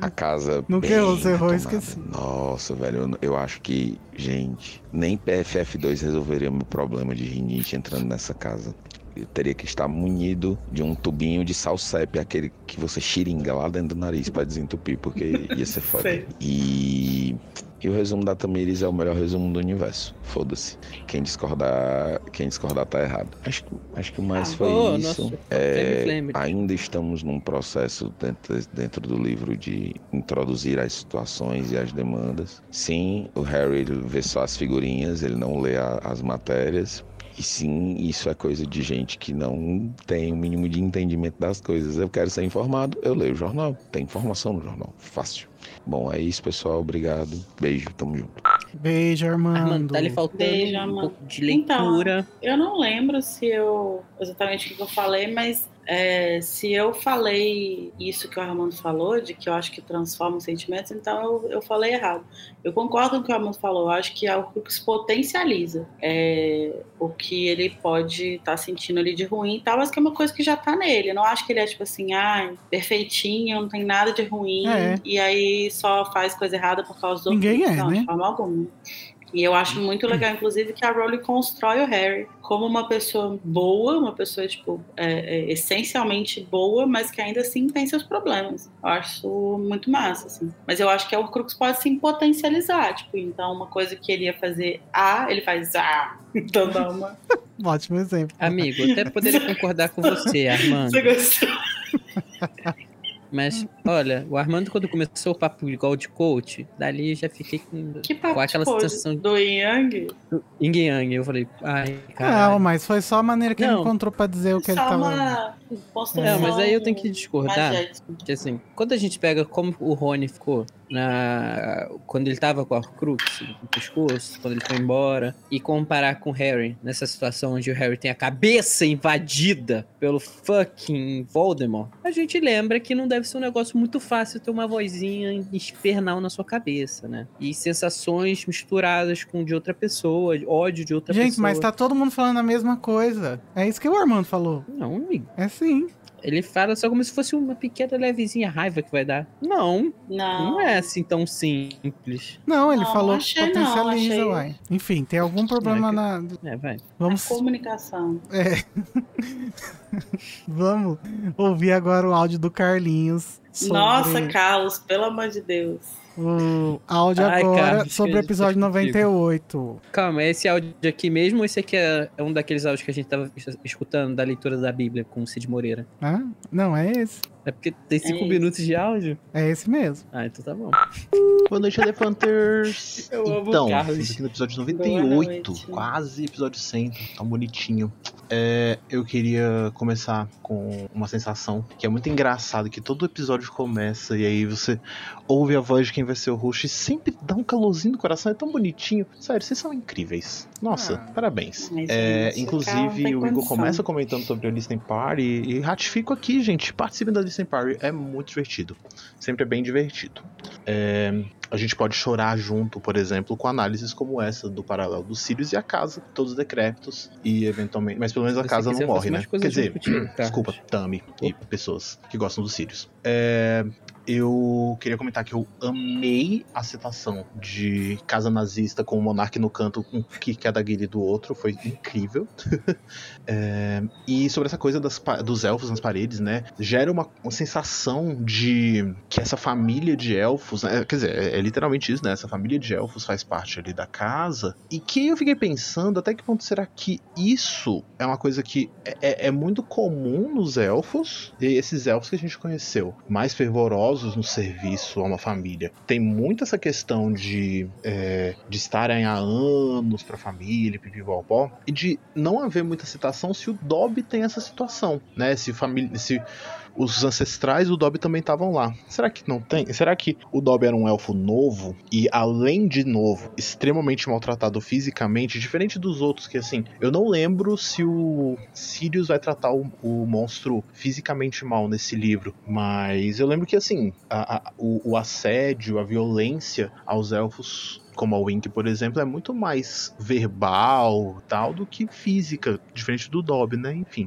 A casa. Nunca bem errou, você errou, esqueci. Nossa, velho, eu, eu acho que, gente, nem PFF2 resolveria meu problema de rinite entrando nessa casa. Teria que estar munido de um tubinho de salsep, aquele que você xiringa lá dentro do nariz pra desentupir, porque ia ser foda. Sei. E, e o resumo da Tamiris é o melhor resumo do universo. Foda-se. Quem discordar, quem discordar tá errado. Acho, que- acho que o mais Ah, foi oh, isso. nossa, É, Flame, Flame. ainda estamos num processo dentro, dentro do livro de introduzir as situações e as demandas. Sim, o Harry vê só as figurinhas, ele não lê a- as matérias. E sim, isso é coisa de gente que não tem o mínimo de entendimento das coisas. Eu quero ser informado, eu leio o jornal. Tem informação no jornal. Fácil. Bom, é isso, pessoal. Obrigado. Beijo, tamo junto. Beijo, Armando. Armando, tá lhe faltando Beijo, um Armando. pouco de leitura. Eu não lembro se eu exatamente o que eu falei, mas é, se eu falei isso que o Armando falou, de que eu acho que transforma os sentimentos, então eu, eu falei errado. Eu concordo com o que o Armando falou, eu acho que a Horcrux potencializa é, o que ele pode estar sentindo ali de ruim e tal, mas que é uma coisa que já tá nele. Eu não acho que ele é tipo assim, ai, perfeitinho, não tem nada de ruim, É. e aí só faz coisa errada por causa do Ninguém Horcrux. é, não, né? de forma alguma. E eu acho muito legal, inclusive, que a Rowling constrói o Harry como uma pessoa boa, uma pessoa, tipo, é, é, essencialmente boa, mas que ainda assim tem seus problemas. Eu acho muito massa, assim. Mas eu acho que a Horcrux pode sim potencializar, tipo, então uma coisa que ele ia fazer A, ele faz A. Então dá uma... Ótimo exemplo. Amigo, até poderia concordar com você, Armando. Você gostou? Mas, olha, o Armando, quando começou o papo igual de coach, dali eu já fiquei com, Que papo com aquela sensação de do Yang? yin yang. Eu falei, ai, Não, cara. mas foi só a maneira que ele Não. encontrou pra dizer o que ele tava. uma Não, mas aí eu tenho que discordar. magética. Que assim, quando a gente pega como o Rony ficou na quando ele tava com a Crux no pescoço, quando ele foi embora, e comparar com o Harry nessa situação onde o Harry tem a cabeça invadida pelo fucking Voldemort, a gente lembra que não deve ser um negócio muito fácil ter uma vozinha infernal na sua cabeça, né? E sensações misturadas com de outra pessoa, ódio de outra Gente, pessoa. mas tá todo mundo falando a mesma coisa. É isso que o Armando falou. Não, amigo. É sim. Ele fala só como se fosse uma pequena levezinha raiva que vai dar. Não, Não. Não é assim tão simples. Não, ele Não, falou achei que não, potencializa, achei- uai. Enfim, tem algum problema na. É, vai. Vamos, A comunicação. é. Vamos ouvir agora o áudio do Carlinhos. sobre Nossa, Carlos, pelo amor de Deus. O áudio Ai, agora Carlos, sobre o episódio tá contigo. 98. Calma, é esse áudio aqui mesmo ou esse aqui é, é um daqueles áudios que a gente tava es- escutando da leitura da Bíblia com o Cid Moreira? Hã? Não, é esse. É porque tem cinco esse. minutos de áudio? É esse mesmo. Ah, então tá bom. Boa noite, Elefanters! Eu amo então, estamos aqui no episódio Boa 98, noite. quase episódio 100, tão bonitinho. É, eu queria começar com uma sensação que é muito engraçado, que todo episódio começa e aí você ouve a voz de quem vai ser o host e sempre dá um calorzinho no coração, é tão bonitinho. Sério, vocês são incríveis. Nossa, Ah. parabéns. É, inclusive, o Igor condição. começa comentando sobre a Listening Party e ratifico aqui, gente. Participem da Listening Party, é muito divertido. Sempre é bem divertido. É, a gente pode chorar junto, por exemplo, com análises como essa do paralelo dos Sirius e a casa, todos decrépitos e eventualmente. Mas pelo menos a Se casa não morre, né? Quer dizer, tá? desculpa, Tami e pessoas que gostam dos Sirius. É, eu queria comentar que eu amei a citação de Casa Nazista com o Monark no canto, um que cada guile do outro, foi incrível. É, e sobre essa coisa das dos elfos nas paredes, né? Gera uma, uma sensação de que essa família de elfos, né, quer dizer, é, é literalmente isso, né? Essa família de elfos faz parte ali da casa. E que eu fiquei pensando, até que ponto será que isso é uma coisa que é, é- é muito comum nos elfos, e esses elfos que a gente conheceu, mais fervorosos no serviço a uma família. Tem muito essa questão de, é, de estarem há anos pra família, pipipopó, e de não haver muita citação se o Dobby tem essa situação, né? Se, família, se os ancestrais do Dobby também estavam lá. Será que não tem? Será que o Dobby era um elfo novo e, além de novo, extremamente maltratado fisicamente, diferente dos outros, que assim, eu não lembro se o Sirius vai tratar o, o monstro fisicamente mal nesse livro, mas eu lembro que assim, a- a- o, o assédio, a violência aos elfos como a Wink, por exemplo, é muito mais verbal tal do que física, diferente do Dobby, né? Enfim,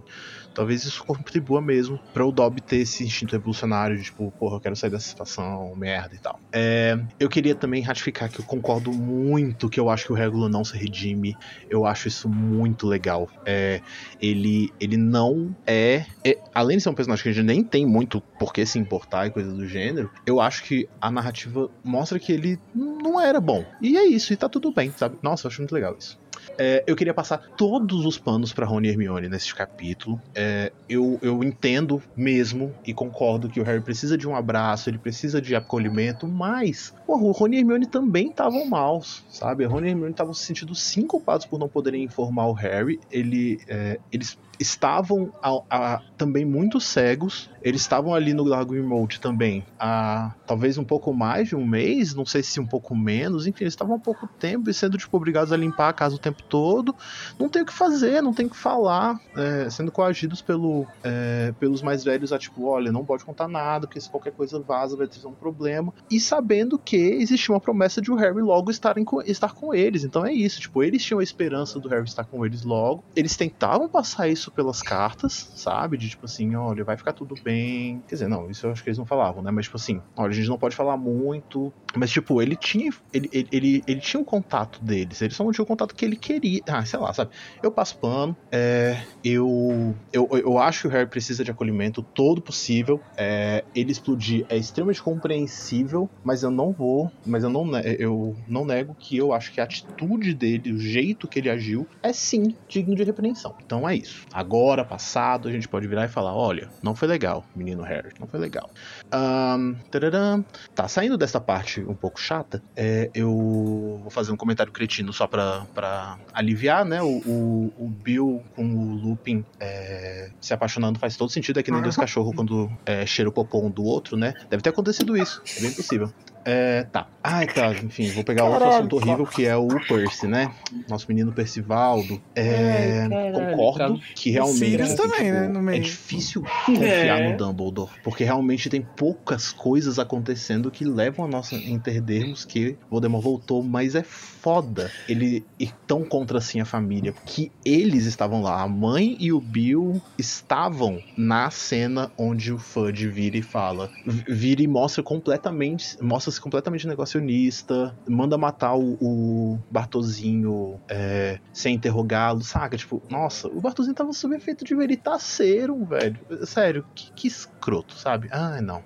talvez isso contribua mesmo para o Dobby ter esse instinto evolucionário de tipo, porra, eu quero sair dessa situação, merda e tal. É, eu queria também ratificar que eu concordo muito que eu acho que o Regulo não se redime. Eu acho isso muito legal. É, ele, ele não é, é- Além de ser um personagem que a gente nem tem muito por que se importar e coisa do gênero, eu acho que a narrativa mostra que ele não era bom. E é isso, e tá tudo bem, sabe? Nossa, eu acho muito legal isso. É, eu queria passar todos os panos pra Rony e Hermione nesse capítulo. É, eu, eu entendo mesmo e concordo que o Harry precisa de um abraço, ele precisa de acolhimento, mas porra, o Rony e Hermione também estavam maus, sabe? A Rony e Hermione estavam se sentindo sim culpados por não poderem informar o Harry. Ele, é, eles estavam a- a- também muito cegos. Eles estavam ali no Lago Remote também há talvez um pouco mais de um mês, não sei se um pouco menos, enfim, eles estavam há pouco tempo e sendo tipo, obrigados a limpar a casa o tempo todo. Não tem o que fazer, não tem o que falar, é, sendo coagidos pelo, é, pelos mais velhos a tipo, olha, não pode contar nada, porque se qualquer coisa vaza vai ter um problema. E sabendo que existia uma promessa de o Harry logo estarem estar com eles. Então é isso, tipo, eles tinham a esperança do Harry estar com eles logo. Eles tentavam passar isso pelas cartas, sabe? De tipo assim, olha, vai ficar tudo bem. Quer dizer, não, isso eu acho que eles não falavam, né? Mas tipo assim, olha, a gente não pode falar muito. Mas tipo, ele tinha ele, ele, ele, ele tinha um contato deles, ele só não tinha o contato que ele queria. Ah, sei lá, sabe? Eu passo pano, é, eu, eu, eu acho que o Harry precisa de acolhimento todo possível. É, ele explodir é extremamente compreensível, mas eu não vou, mas eu não, eu não nego que eu acho que a atitude dele, o jeito que ele agiu, é sim digno de repreensão. Então é isso. Agora, passado, a gente pode virar e falar: olha, não foi legal, menino Harry, não foi legal. Ahn, tararam. Tá, saindo dessa parte um pouco chata, é, eu vou fazer um comentário cretino só pra, pra aliviar, né? O, o, o Bill com o Lupin é, se apaixonando faz todo sentido. É que nem dois cachorros quando é, cheira o popô um do outro, né? Deve ter acontecido isso, é bem possível. É, tá. Ai, tá, enfim, vou pegar outro Caralho, assunto horrível que é o Percy, né? Nosso menino Percivaldo. É, caralho, concordo cara. que realmente Sirius assim, também, né, no é difícil confiar É. no Dumbledore, porque realmente tem poucas coisas acontecendo que levam a nós a entendermos que Voldemort voltou, mas é foda ele ir tão contra assim a família, que eles estavam lá, a mãe e o Bill estavam na cena onde o Fudge vira e fala, vira e mostra completamente, completamente negacionista, manda matar o, o Bartozinho é, sem interrogá-lo, saca? Tipo, nossa, o Bartozinho tava sob efeito de veritaserum, velho. Sério, que, que escroto, sabe? Ai, não.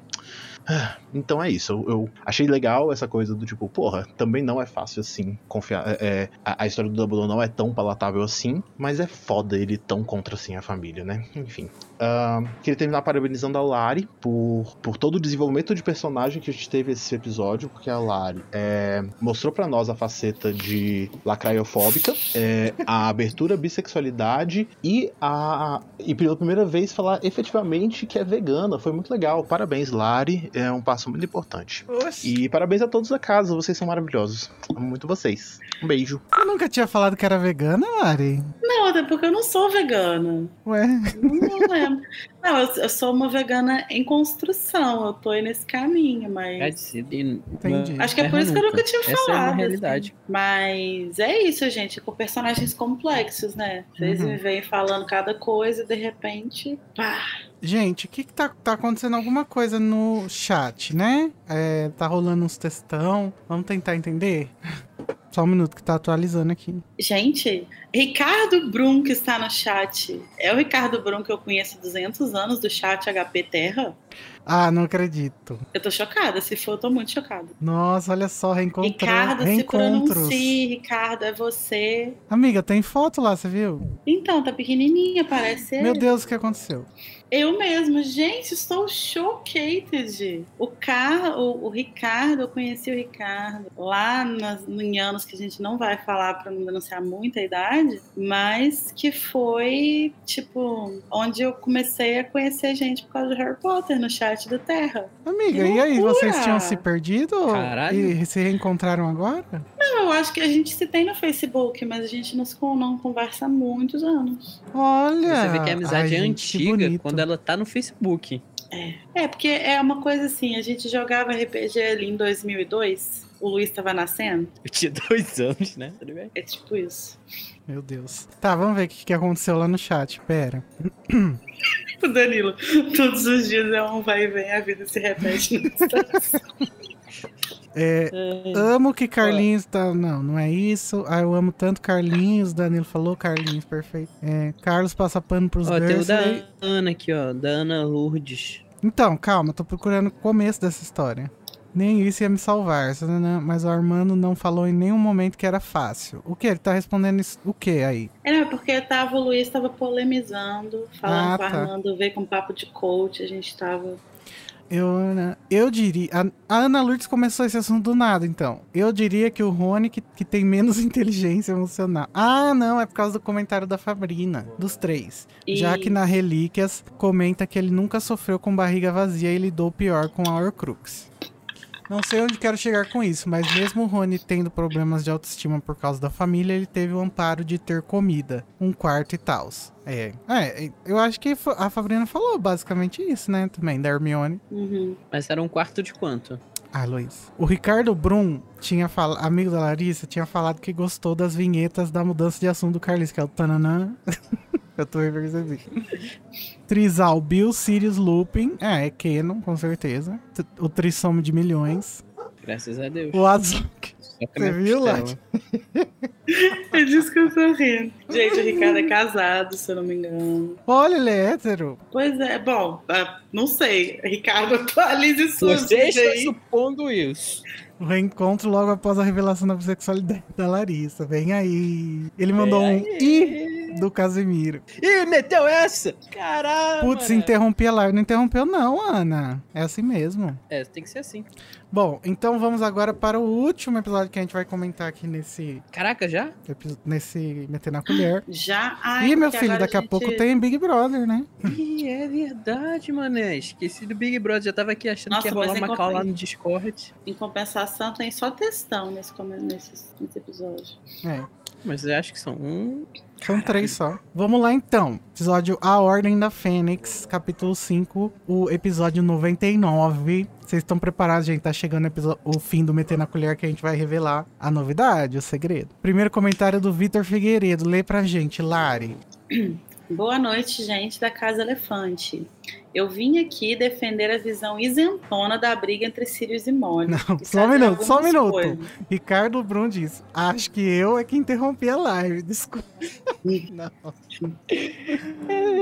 Ah, Então é isso, eu, eu achei legal essa coisa do tipo, porra, também não é fácil assim confiar. é, é, a, a história do Dumbledore não é tão palatável assim, mas é foda ele tão contra assim a família, né? Enfim. Ah, queria terminar parabenizando a Lari por, por todo o desenvolvimento de personagem que a gente teve esse episódio, porque a Lari é, mostrou pra nós a faceta de lacraiofóbica, é, a abertura à bissexualidade e a e pela primeira vez falar efetivamente que é vegana. Foi muito legal. Parabéns, Lari. é um passo muito importante. Oxi. E parabéns a todos da casa, vocês são maravilhosos. Amo muito vocês. Um beijo. Você nunca tinha falado que era vegana, Lari? Não, até porque eu não sou vegana. Ué, Não, não lembro. Não, eu, eu sou uma vegana em construção. Eu tô aí nesse caminho, mas. É de ser- Entendi. Acho que é por isso que eu nunca tinha Essa é falado. uma assim. realidade. Mas é isso, gente, com personagens complexos, né? Vocês Uhum. me vêm falando cada coisa e de repente, pá. Gente, o que, que tá, tá acontecendo? Alguma coisa no chat, né? É, tá rolando uns textão. Vamos tentar entender? Só um minuto que tá atualizando aqui. Gente, Ricardo Brum, que está no chat, é o Ricardo Brum que eu conheço há 200 anos do chat HP Terra? Ah, não acredito. Eu tô chocada, se for, eu tô muito chocada. Nossa, olha só, reencontrando. Ricardo, se reencontros. pronuncie, Ricardo, é você. Amiga, tem foto lá, você viu? Então, tá pequenininha, parece Meu. Deus, o que aconteceu? Eu mesmo, gente, estou chocated. O, Car... o, o Ricardo, eu conheci o Ricardo lá nas, em anos que a gente não vai falar para não denunciar muita idade, mas que foi, tipo, onde eu comecei a conhecer gente por causa do Harry Potter no chat do Terra. Amiga, Que e aí, vocês tinham se perdido? Caralho. E se reencontraram agora? Não, eu acho que a gente se tem no Facebook, mas a gente não, se con- não conversa há muitos anos. Olha! Você vê que a amizade Ai, é antiga quando ela tá no Facebook. É, porque é uma coisa assim, a gente jogava RPG ali em 2002, o Luiz estava nascendo, Eu tinha dois anos, né? Tudo bem? é tipo isso. Meu Deus. Tá, vamos ver o que, que aconteceu lá no chat. Pera. O Danilo, todos os dias é um vai e vem, a vida se repete. no Instagram. É, amo que Carlinhos tá. Não, não é isso. Ah, eu amo tanto Carlinhos. Danilo falou Carlinhos, perfeito. É, Carlos passa pano pros Ó, tem o da Dursley. Ana aqui, ó. Da Ana Lourdes. Então, calma, tô procurando o começo dessa história. Nem isso ia me salvar, né? mas o Armando não falou em nenhum momento que era fácil. O que? Ele tá respondendo isso- o que aí? É, é porque tava, o Luiz estava polemizando, falando Ah, com o tá. Armando, veio com papo de coach, a gente tava. Eu, eu diria. A, Ana Lourdes começou esse assunto do nada, então. Eu diria que o Rony que, que tem menos inteligência emocional. Ah, não, é por causa do comentário da Fabrina, dos três. Já que na Relíquias comenta que ele nunca sofreu com barriga vazia e lidou pior com a Horcrux. Não sei onde quero chegar com isso, mas mesmo o Rony tendo problemas de autoestima por causa da família, ele teve o amparo de ter comida, um quarto e tal. É, é, eu acho que a Fabrina falou basicamente isso, né? Também, da Hermione. Uhum. Mas era um quarto de quanto? Ah, Luiz. O Ricardo Brum tinha falado, amigo da Larissa, tinha falado que gostou das vinhetas da mudança de assunto do Carlinhos, que é o tananã. Eu tô percebi. Trisal, Bill, Sirius, Lupin. É, é Canon, com certeza. O Trissomo de milhões. Graças a Deus. O Azul. Você viu. Lati? É disso que eu tô rindo. Gente, o Ricardo é casado, se eu não me engano. Olha, ele é hétero. Pois é, bom, ah, não sei. Ricardo, atualize sua Você está aí. supondo isso. O reencontro logo após a revelação da bissexualidade da Larissa. Vem aí. Ele mandou um aí. Do Casimiro. Ih, meteu essa? Caralho! Putz, interrompi a live. Não interrompeu, não, Ana. É assim mesmo. É, tem que ser assim. Bom, então vamos agora para o último episódio que a gente vai comentar aqui nesse, Caraca, já? nesse Meter na Colher. Já. Ai, Ih, meu filho, daqui a gente- pouco tem Big Brother, né? Ih, é verdade, mané. Esqueci do Big Brother. Já tava aqui achando Nossa, que ia rolar uma call lá no Discord. Em compensação, tem só textão nesse, nesse, nesse episódio. É. Mas eu acho que são um. São três só. Vamos lá então. Episódio A Ordem da Fênix, capítulo 5, o episódio 99. Vocês estão preparados, gente? Tá chegando o fim do Meter na Colher que a gente vai revelar a novidade, o segredo. Primeiro comentário do Vitor Figueiredo. Lê pra gente, Lari. Boa noite, gente da Casa Elefante. Eu vim aqui defender a visão isentona da briga entre Sirius e Molly. Não, só um minuto, só um minuto. coisas. Ricardo Brum diz: Acho que eu é que interrompi a live. Desculpa. Não.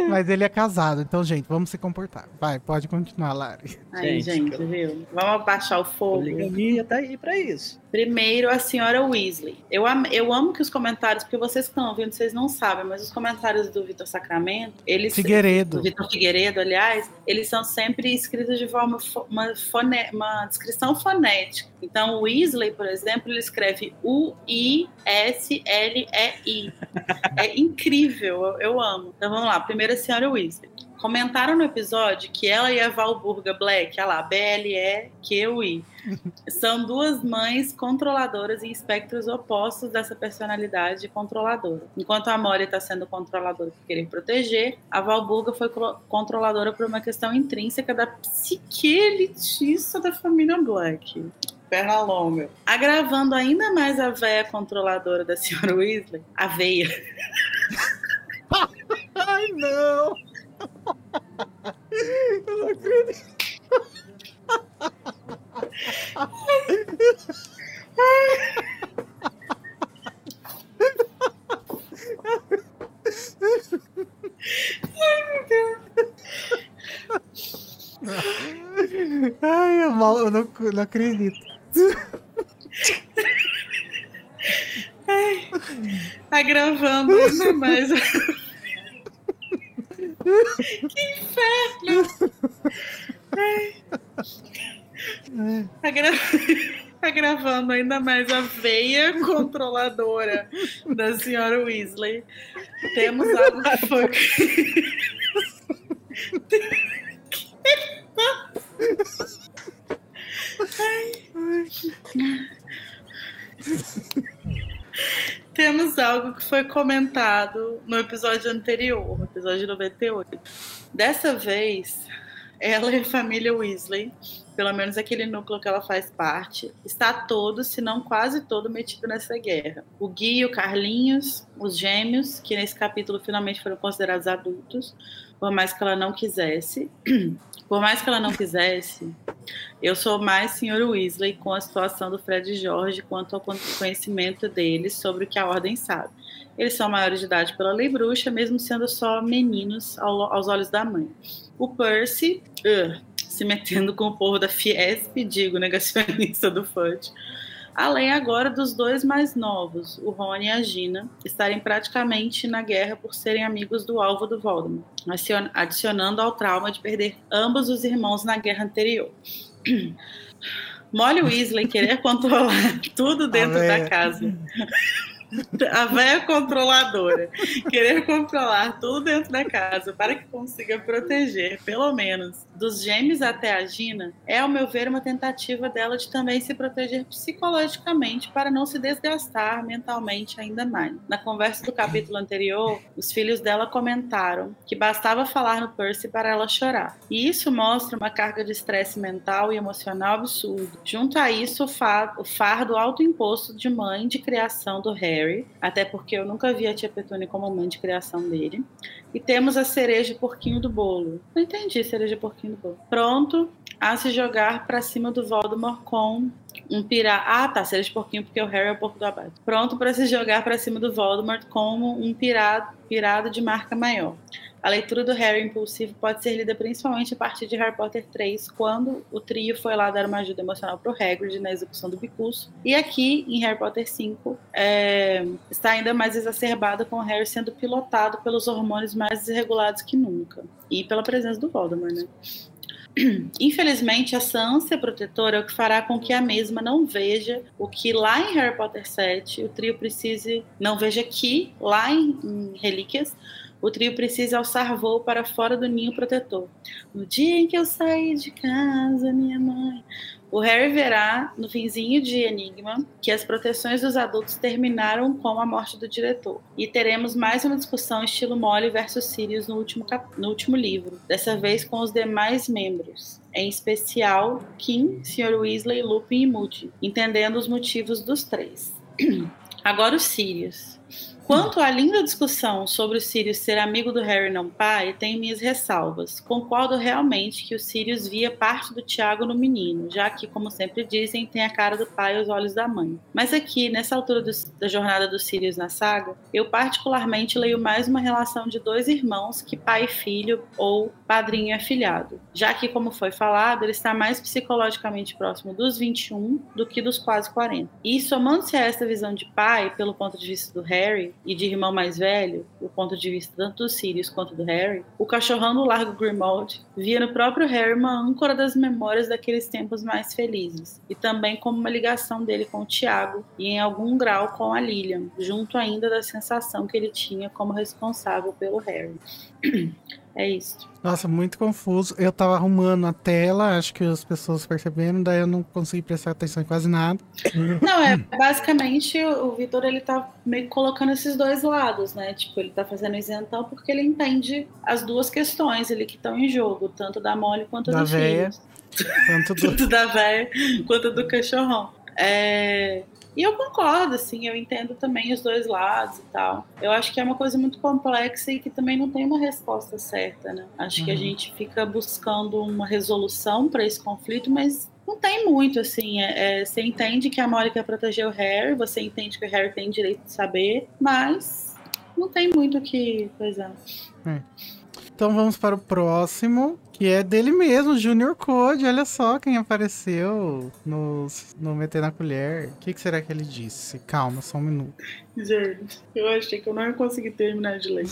Mas ele é casado, então, gente, vamos se comportar. Vai, pode continuar, Lari. Aí, Gente, gente, viu? Vamos abaixar o fogo. Liganinha tá aí pra isso. Primeiro, a senhora Weasley. Eu, am- eu amo que os comentários, porque vocês que estão ouvindo, vocês não sabem, mas os comentários do Vitor Sacramento, eles. Figueiredo. Do Vitor Figueiredo, aliás, eles são sempre escritos de forma. fo- uma, fone- uma descrição fonética. Então, o Weasley, por exemplo, ele escreve U-I-S-L-E-I. É incrível, eu, eu amo. Então vamos lá. Primeiro, senhora Weasley. Comentaram no episódio que ela e a Valburga Black, olha lá, B-L-E-Q-U-I, são duas mães controladoras em espectros opostos dessa personalidade controladora. Enquanto a Mori está sendo controladora por querer proteger, a Valburga foi controladora por uma questão intrínseca da psique elitista da família Black perna longa. Agravando ainda mais a veia controladora da senhora Weasley, a veia. Ai, não! Eu não acredito. Ai, eu, mal, eu não, não acredito. Ai, tá gravando ainda mais. Que inferno! Ai. Tá, gra... tá, gravando ainda mais a veia controladora da senhora Weasley. Temos algo que foi. Temos algo que foi comentado no episódio anterior, episódio 98. Dessa vez, ela e a família Weasley, pelo menos aquele núcleo que ela faz parte, está todo, se não quase todo, metido nessa guerra. O Gui, o Carlinhos, os gêmeos, que nesse capítulo finalmente foram considerados adultos, por mais que ela não quisesse. Por mais que ela não quisesse, eu sou mais Sr. Weasley com a situação do Fred e George quanto ao conhecimento deles sobre o que a Ordem sabe. Eles são maiores de idade pela lei bruxa, mesmo sendo só meninos aos olhos da mãe. O Percy, uh, se metendo com o povo da Fiesp, digo, negacionista do Fudge, além agora dos dois mais novos, o Rony e a Gina, estarem praticamente na guerra por serem amigos do alvo do Voldemort, adicionando ao trauma de perder ambos os irmãos na guerra anterior. Molly Weasley querer controlar tudo dentro da casa. A velha controladora. Querer controlar tudo dentro da casa para que consiga proteger, pelo menos, dos gêmeos até a Gina, é, ao meu ver, uma tentativa dela de também se proteger psicologicamente para não se desgastar mentalmente ainda mais. Na conversa do capítulo anterior, os filhos dela comentaram que bastava falar no Percy para ela chorar. E isso mostra uma carga de estresse mental e emocional absurdo. Junto a isso, o fardo autoimposto de mãe de criação do Harry Harry, até porque eu nunca vi a tia Petúnia como mãe de criação dele. E temos a cereja porquinho do bolo. Não entendi cereja porquinho do bolo. Pronto a se jogar para cima do Voldemort com um pirata. Ah, tá, cereja porquinho porque o Harry é o porco do abate. Pronto para se jogar para cima do Voldemort como um pirado, pirado de marca maior. A leitura do Harry impulsivo pode ser lida principalmente a partir de Harry Potter 3, quando o trio foi lá dar uma ajuda emocional para o Hagrid na execução do bicurso. E aqui, em Harry Potter 5, é, está ainda mais exacerbado com o Harry sendo pilotado pelos hormônios mais desregulados que nunca. E pela presença do Voldemort, né? Infelizmente, essa ânsia protetora é o que fará com que a mesma não veja o que lá em Harry Potter 7 o trio precise, não veja que lá em, em Relíquias o trio precisa alçar voo para fora do ninho protetor. No dia em que eu saí de casa, minha mãe. O Harry verá, no finzinho de Enigma, que as proteções dos adultos terminaram com a morte do diretor. E teremos mais uma discussão estilo Molly versus Sirius no último, no último livro, dessa vez com os demais membros, em especial Kim, Sr. Weasley, Lupin e Moody, entendendo os motivos dos três. Agora os Sirius. Quanto à linda discussão sobre o Sirius ser amigo do Harry não pai, tenho minhas ressalvas. Concordo realmente que o Sirius via parte do Tiago no menino, já que, como sempre dizem, tem a cara do pai e os olhos da mãe. Mas aqui, nessa altura do, da jornada do Sirius na saga, eu particularmente leio mais uma relação de dois irmãos que pai e filho ou padrinho e afilhado, já que, como foi falado, ele está mais psicologicamente próximo dos 21 do que dos quase 40. E somando-se a essa visão de pai, pelo ponto de vista do Harry, E de irmão mais velho, do ponto de vista tanto do Sirius quanto do Harry, o cachorrão do Largo Grimald via no próprio Harry uma âncora das memórias daqueles tempos mais felizes, e também como uma ligação dele com o Tiago e em algum grau com a Lilian, junto ainda da sensação que ele tinha como responsável pelo Harry. É isso. Nossa, muito confuso. Eu tava arrumando a tela, acho que as pessoas perceberam, daí eu não consegui prestar atenção em quase nada. Não, é basicamente o Vitor ele tá meio colocando esses dois lados, né? Tipo, ele tá fazendo isentão porque ele entende as duas questões ali que estão em jogo, tanto da Molly quanto da dos véia, filhos. Tanto do... Tanto da véia quanto do cachorrão. É... E eu concordo, assim, eu entendo também os dois lados e tal. Eu acho que é uma coisa muito complexa e que também não tem uma resposta certa, né? Acho uhum. que a gente fica buscando uma resolução para esse conflito, mas não tem muito, assim. É, é, você entende que a Molly quer proteger o Harry, você entende que o Harry tem direito de saber, mas não tem muito o que coisa. É. Então vamos para o próximo, que é dele mesmo, Junior Code. Olha só quem apareceu no, no Meter na Colher. O que, que, será que ele disse? Calma, só um minuto. Gente, eu achei que eu não ia conseguir terminar de ler.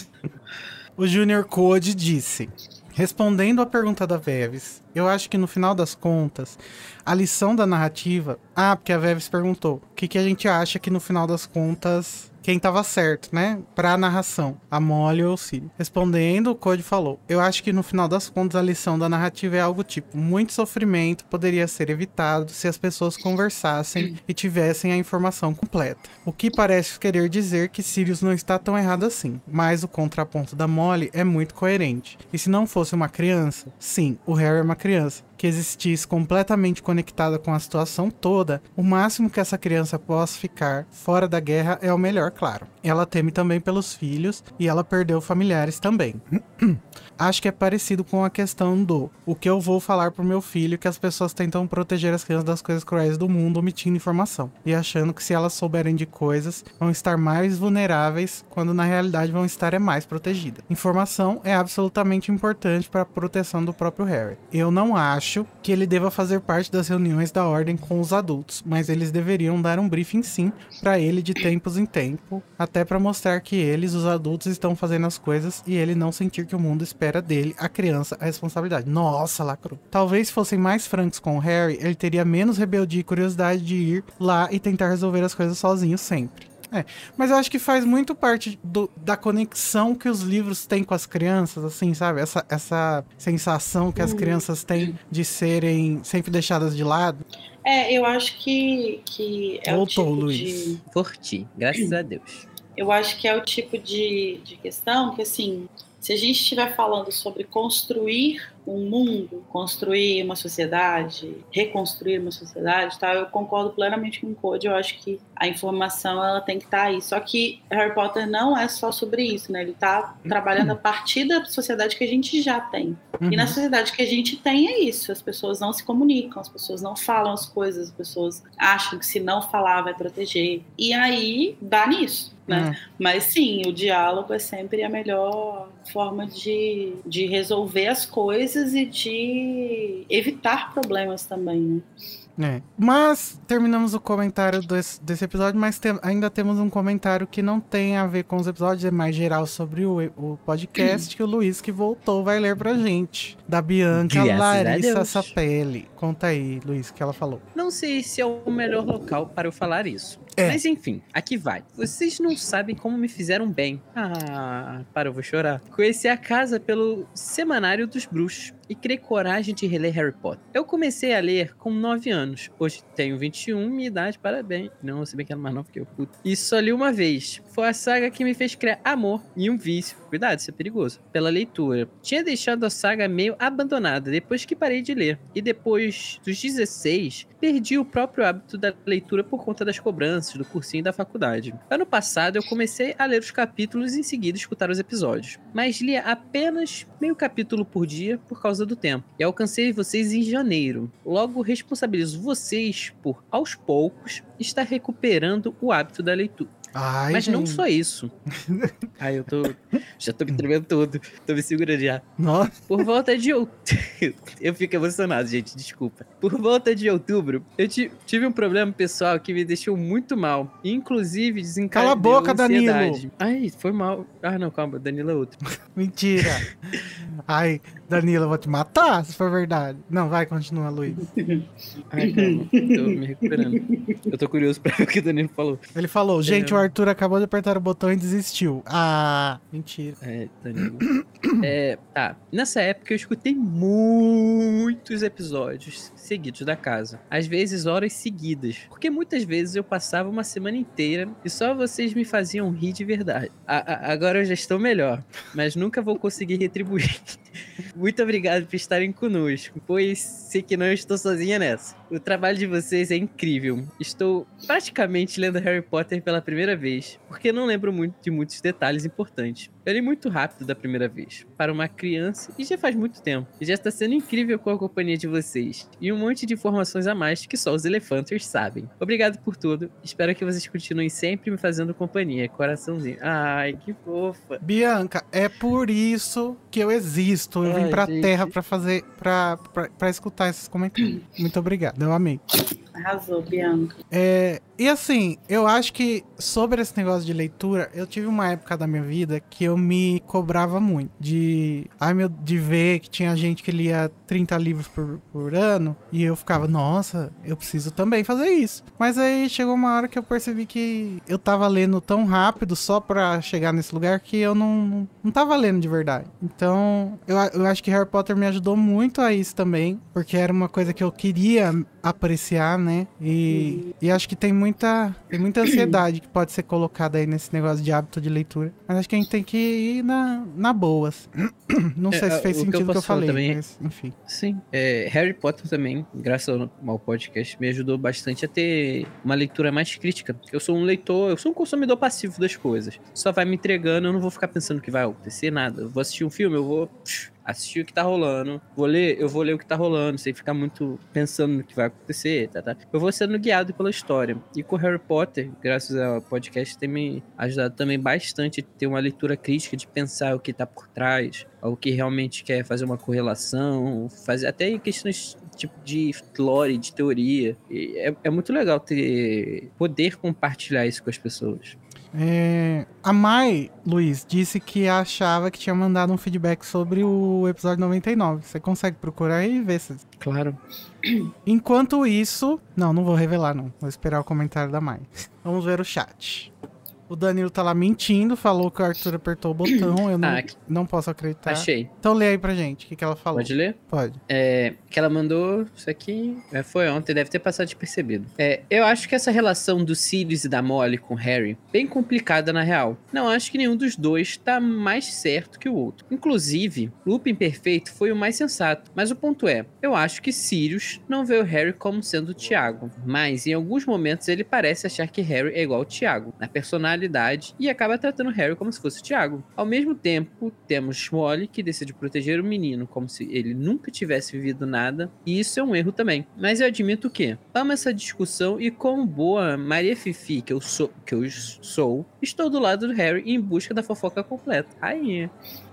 o Junior Code disse. Respondendo à pergunta da Veves, eu acho que no final das contas, a lição da narrativa. Ah, porque a Veves perguntou: o que, que a gente acha que no final das contas quem tava certo, né? Pra narração, a Molly ou o Siri. Respondendo, o Code falou: Eu acho que no final das contas a lição da narrativa é algo tipo: muito sofrimento poderia ser evitado se as pessoas conversassem e tivessem a informação completa. O que parece querer dizer que Sirius não está tão errado assim, mas o contraponto da Molly é muito coerente. E se não fosse uma criança, sim, o Harry é uma criança que existisse completamente conectada com a situação toda, o máximo que essa criança possa ficar fora da guerra é o melhor, claro. Ela teme também pelos filhos e ela perdeu familiares também. Acho que é parecido com a questão do o que eu vou falar pro meu filho que as pessoas tentam proteger as crianças das coisas cruéis do mundo omitindo informação e achando que se elas souberem de coisas vão estar mais vulneráveis quando na realidade vão estar é mais protegidas. Informação é absolutamente importante para a proteção do próprio Harry. Eu não acho que ele deva fazer parte das reuniões da ordem com os adultos, mas eles deveriam dar um briefing sim para ele de tempos em tempo, até para mostrar que eles, os adultos, estão fazendo as coisas e ele não sentir que o mundo espera dele, a criança, a responsabilidade. Nossa, lacrou. Talvez fossem mais francos com o Harry, ele teria menos rebeldia e curiosidade de ir lá e tentar resolver as coisas sozinho sempre. É, mas eu acho que faz muito parte do, da conexão que os livros têm com as crianças, assim, sabe? Essa, essa sensação que as crianças têm de serem sempre deixadas de lado. É, eu acho que, que é Voltou, o tipo Luiz. de... Por ti, graças a Deus. Eu acho que é o tipo de, de questão que, assim, se a gente estiver falando sobre construir um mundo, construir uma sociedade, reconstruir uma sociedade, tá? Eu concordo plenamente com o Code. Eu acho que a informação ela tem que estar aí. Só que Harry Potter não é só sobre isso, né? Ele está trabalhando a partir da sociedade que a gente já tem. E na Uhum. sociedade que a gente tem é isso. As pessoas não se comunicam, as pessoas não falam as coisas, as pessoas acham que se não falar vai proteger. E aí dá nisso. Né? Mas sim, o diálogo é sempre a melhor forma de, de resolver as coisas e de evitar problemas também, né? É. Mas terminamos o comentário desse, desse episódio, mas tem- ainda temos um comentário que não tem a ver com os episódios, é mais geral sobre o, o podcast que o Luiz que voltou vai ler pra gente. Da Bianca Graças Larissa. Sapelli. Conta aí, Luiz, o que ela falou. Não sei se é o melhor local para eu falar isso. É. Mas enfim, aqui vai. Vocês não sabem como me fizeram bem. Ah, para, eu vou chorar. Conheci a casa pelo Semanário dos Bruxos e criei coragem de reler Harry Potter. Eu comecei a ler com 9 anos. Hoje tenho 21, minha idade, parabéns. Não, se bem que era mais novo que eu, puto. E só li uma vez. Foi a saga que me fez criar amor e um vício. Cuidado, isso é perigoso. Pela leitura. Tinha deixado a saga meio abandonada depois que parei de ler. E depois dos 16, perdi o próprio hábito da leitura por conta das cobranças, do cursinho e da faculdade. Ano passado eu comecei a ler os capítulos e em seguida escutar os episódios. Mas lia apenas meio capítulo por dia por causa do tempo. E alcancei vocês em janeiro. Logo responsabilizo vocês por, aos poucos, estar recuperando o hábito da leitura. Ai, Mas não gente. só isso. Ai, eu tô. Já tô me tremendo todo. Tô me segurando já. Nossa, Por volta de outubro. eu fico emocionado, gente, desculpa. Por volta de outubro, eu ti- tive um problema pessoal que me deixou muito mal. Inclusive, desencadeou Cala a boca, Danilo. ansiedade. Ai, foi mal. Ah, não, calma, Danilo é outro. mentira. Ai, Danilo, eu vou te matar se for verdade. Não, vai, continua, Luiz. Ai, calma, tô me recuperando. Eu tô curioso pra ver o que o Danilo falou. Ele falou, gente, É. o Arthur acabou de apertar o botão e desistiu. Ah, mentira. É, Danilo. É, tá. Nessa época eu escutei muitos episódios seguidos da casa. Às vezes horas seguidas. Porque muitas vezes eu passava uma semana inteira e só vocês me faziam rir de verdade. A- a- agora eu já estou melhor, mas nunca vou conseguir retribuir. Muito obrigado por estarem conosco, pois sei que não estou sozinha nessa. O trabalho de vocês é incrível. Estou praticamente lendo Harry Potter pela primeira vez, porque não lembro muito de muitos detalhes importantes. Eu li muito rápido da primeira vez, para uma criança, e já faz muito tempo. E já está sendo incrível com a companhia de vocês. E um monte de informações a mais que só os elefanters sabem. Obrigado por tudo. Espero que vocês continuem sempre me fazendo companhia. Coraçãozinho. Ai, que fofa. Bianca, é por isso que eu existo. Eu vim Ai, pra gente. terra pra fazer, pra, pra, pra escutar esses comentários. Muito obrigado, eu amei. Arrasou, Bianca. É, e assim, eu acho que sobre esse negócio de leitura, eu tive uma época da minha vida que eu me cobrava muito. De, ai meu, de ver que tinha gente que lia 30 livros por, por ano e eu ficava, nossa, eu preciso também fazer isso. Mas aí chegou uma hora que eu percebi que eu tava lendo tão rápido só pra chegar nesse lugar que eu não, não tava lendo de verdade. Então, eu, eu acho que Harry Potter me ajudou muito a isso também, porque era uma coisa que eu queria apreciar, né? E, e acho que tem muita, tem muita ansiedade que pode ser colocada aí nesse negócio de hábito de leitura. Mas acho que a gente tem que ir na, na boas. Não sei É, se fez o que eu sentido o que eu falei, também é- mas enfim. Sim. É, Harry Potter também, graças ao, podcast, me ajudou bastante a ter uma leitura mais crítica. Eu sou um leitor, eu sou um consumidor passivo das coisas. Só vai me entregando, eu não vou ficar pensando que vai acontecer, nada. Eu vou assistir um filme, eu vou assistir o que tá rolando. Vou ler, eu vou ler o que tá rolando, sem ficar muito pensando no que vai acontecer, tá, tá. Eu vou sendo guiado pela história. E com Harry Potter, graças ao podcast, tem me ajudado também bastante a ter uma leitura crítica, de pensar o que tá por trás, o que realmente quer fazer uma correlação, fazer até questões tipo de lore, de teoria. É, é muito legal ter poder compartilhar isso com as pessoas. É, a Mai, Luiz, disse que achava que tinha mandado um feedback sobre o episódio 99. Você consegue procurar aí e ver se. Claro. Enquanto isso. Não, não vou revelar, não. Vou esperar o comentário da Mai. Vamos ver o chat. O Danilo tá lá mentindo, falou que o Arthur apertou o botão. Eu não, Ah, não posso acreditar. Achei. Então lê aí pra gente o que, que ela falou. Pode ler? Pode. É, que ela mandou isso aqui. é, foi ontem, deve ter passado despercebido. É, eu acho que essa relação do Sirius e da Molly com o Harry bem complicada na real. Não acho que nenhum dos dois tá mais certo que o outro. Inclusive, Lupin Perfeito foi o mais sensato. Mas o ponto é, eu acho que Sirius não vê o Harry como sendo o Tiago. Mas em alguns momentos ele parece achar que Harry é igual ao Tiago, na personalidade, e acaba tratando Harry como se fosse o Tiago. Ao mesmo tempo, temos Molly que decide proteger o menino como se ele nunca tivesse vivido nada, e isso é um erro também. Mas eu admito que amo essa discussão e como boa Maria Fifi que eu sou, que eu sou, estou do lado do Harry em busca da fofoca completa. Aí,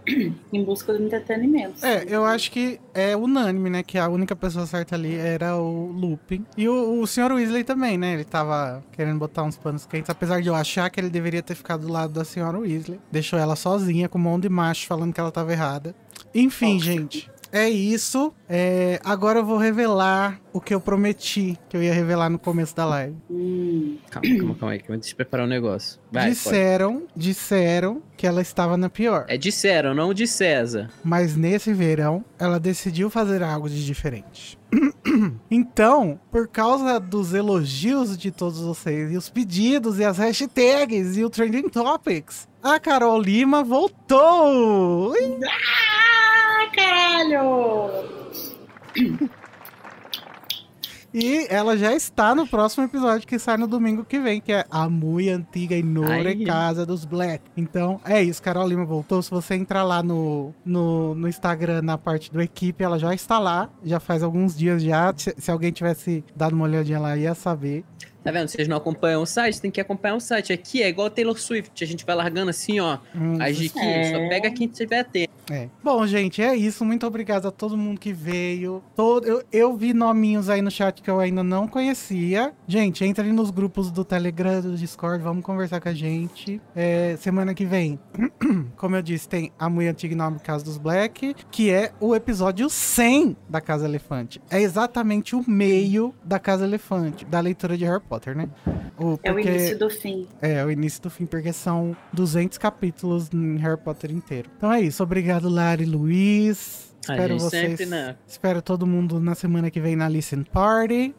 Em busca do entretenimento. É, eu acho que é unânime, né? Que a única pessoa certa ali era o Lupin. E o, o Sr. Weasley também, né? Ele tava querendo botar uns panos quentes. Apesar de eu achar que ele deveria ter ficado do lado da Sra. Weasley. Deixou ela sozinha, com um monte de macho falando que ela tava errada. Enfim, gente. É isso. É, agora eu vou revelar o que eu prometi que eu ia revelar no começo da live. Hum, calma, calma, calma aí, que eu vou preparar um negócio. Vai, pode. disseram, disseram que ela estava na pior. É disseram, não de César. Mas nesse verão, ela decidiu fazer algo de diferente. então, por causa dos elogios de todos vocês, e os pedidos, e as hashtags, e o Trending Topics, a Carol Lima voltou! Ui! Ah, caralho! E ela já está no próximo episódio que sai no domingo que vem, que é A Mui Antiga e Nore. Casa dos Black. Então é isso, Carol Lima voltou. Se você entrar lá no, no, no Instagram, na parte do equipe, ela já está lá. Já faz alguns dias já. Se, se alguém tivesse dado uma olhadinha lá, ia saber. Tá vendo? Vocês não acompanham o site, tem que acompanhar o site. Aqui é igual Taylor Swift, a gente vai largando assim, ó, Hum, as diquinhas. É. Só pega quem tiver tempo. É. Bom, gente, é isso. Muito obrigado a todo mundo que veio. Todo, eu, eu vi nominhos aí no chat que eu ainda não conhecia. Gente, entre nos grupos do Telegram, do Discord, vamos conversar com a gente. É, semana que vem, como eu disse, tem a Mulher Antiga em Nome Casa dos Black, que é o episódio 100 da Casa Elefante. É exatamente o meio da Casa Elefante, da leitura de Harry Potter, né? O, É o porque- início do fim. é, o início do fim, porque são 200 capítulos em Harry Potter inteiro. Então é isso. Obrigado, Lari e Luiz. A Espero gente vocês. sempre, né? Espero todo mundo na semana que vem na Listen Party.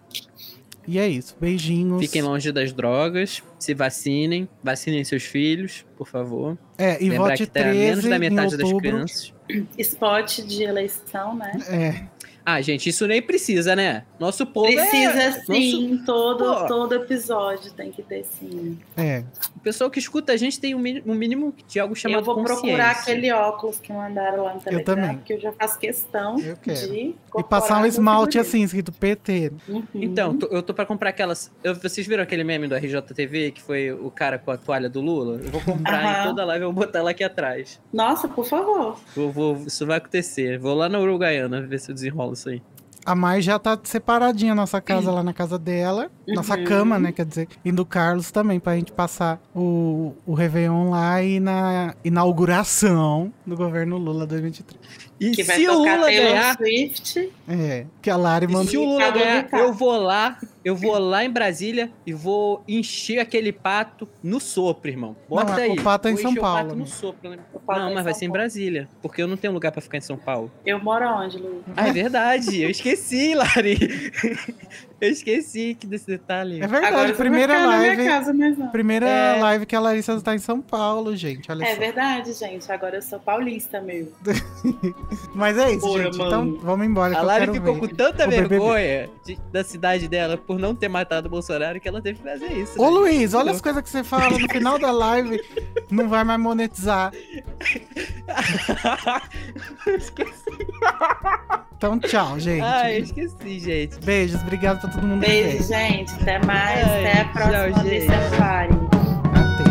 E é isso. Beijinhos. Fiquem longe das drogas, se vacinem, vacinem seus filhos, por favor. É, e Lembrar vote que tem menos 13 da em metade das crianças. Spot de eleição, né? É, Ah, gente, isso nem precisa, né? Nosso povo Precisa é... sim, todo, Pô. todo episódio tem que ter sim. é. Nosso... O pessoal que escuta a gente tem um mínimo, um mínimo de algo chamado eu vou procurar aquele óculos que mandaram lá no Telegram, também. porque eu já faço questão Eu quero. de E passar um esmalte assim, escrito PT. Uhum. Então, eu tô pra comprar aquelas. eu- vocês viram aquele meme do RJTV que foi o cara com a toalha do Lula? Eu vou comprar em toda live e vou botar ela aqui atrás. Nossa, por favor. Vou, vou- isso vai acontecer. Vou lá na Uruguaiana ver se eu desenrolo isso aí. A Mai já tá separadinha a nossa casa lá na casa dela. Nossa Uhum. cama, né? Quer dizer. E do Carlos também, pra gente passar o, o Réveillon lá e na inauguração do governo Lula 2023. E Que vai se o Lula Taylor ganhar. Swift. É, que a Lari mandou. se o Lula ganhar, eu vou lá, eu vou lá em Brasília e vou encher aquele pato no sopro, irmão. Bota Não, aí. o pato é em São Paulo, pato né? no sopro, né? O pato Não, é em mas vai São ser em Paulo. Brasília, porque eu não tenho lugar pra ficar em São Paulo. Eu moro onde, Lu? Ah, é verdade, eu esqueci, Lari. Eu esqueci que desse detalhe. É verdade, Agora primeira ficar na minha live. casa. Primeira É. live que a Larissa tá em São Paulo, gente. Olha É só. verdade, gente. Agora eu sou paulista mesmo. Mas é isso, Bora, gente. mano. Então vamos embora. A Lari ficou ver. com tanta O vergonha de- da cidade dela por não ter matado o Bolsonaro que ela teve que fazer isso. Ô né? Luiz, olha as coisas que você fala no final da live. Não vai mais monetizar. Então, tchau, gente. Ai, eu esqueci, gente. Beijos, obrigado pra todo mundo. Beijo, ver. gente. Até mais. Até a próxima de Safari. Até.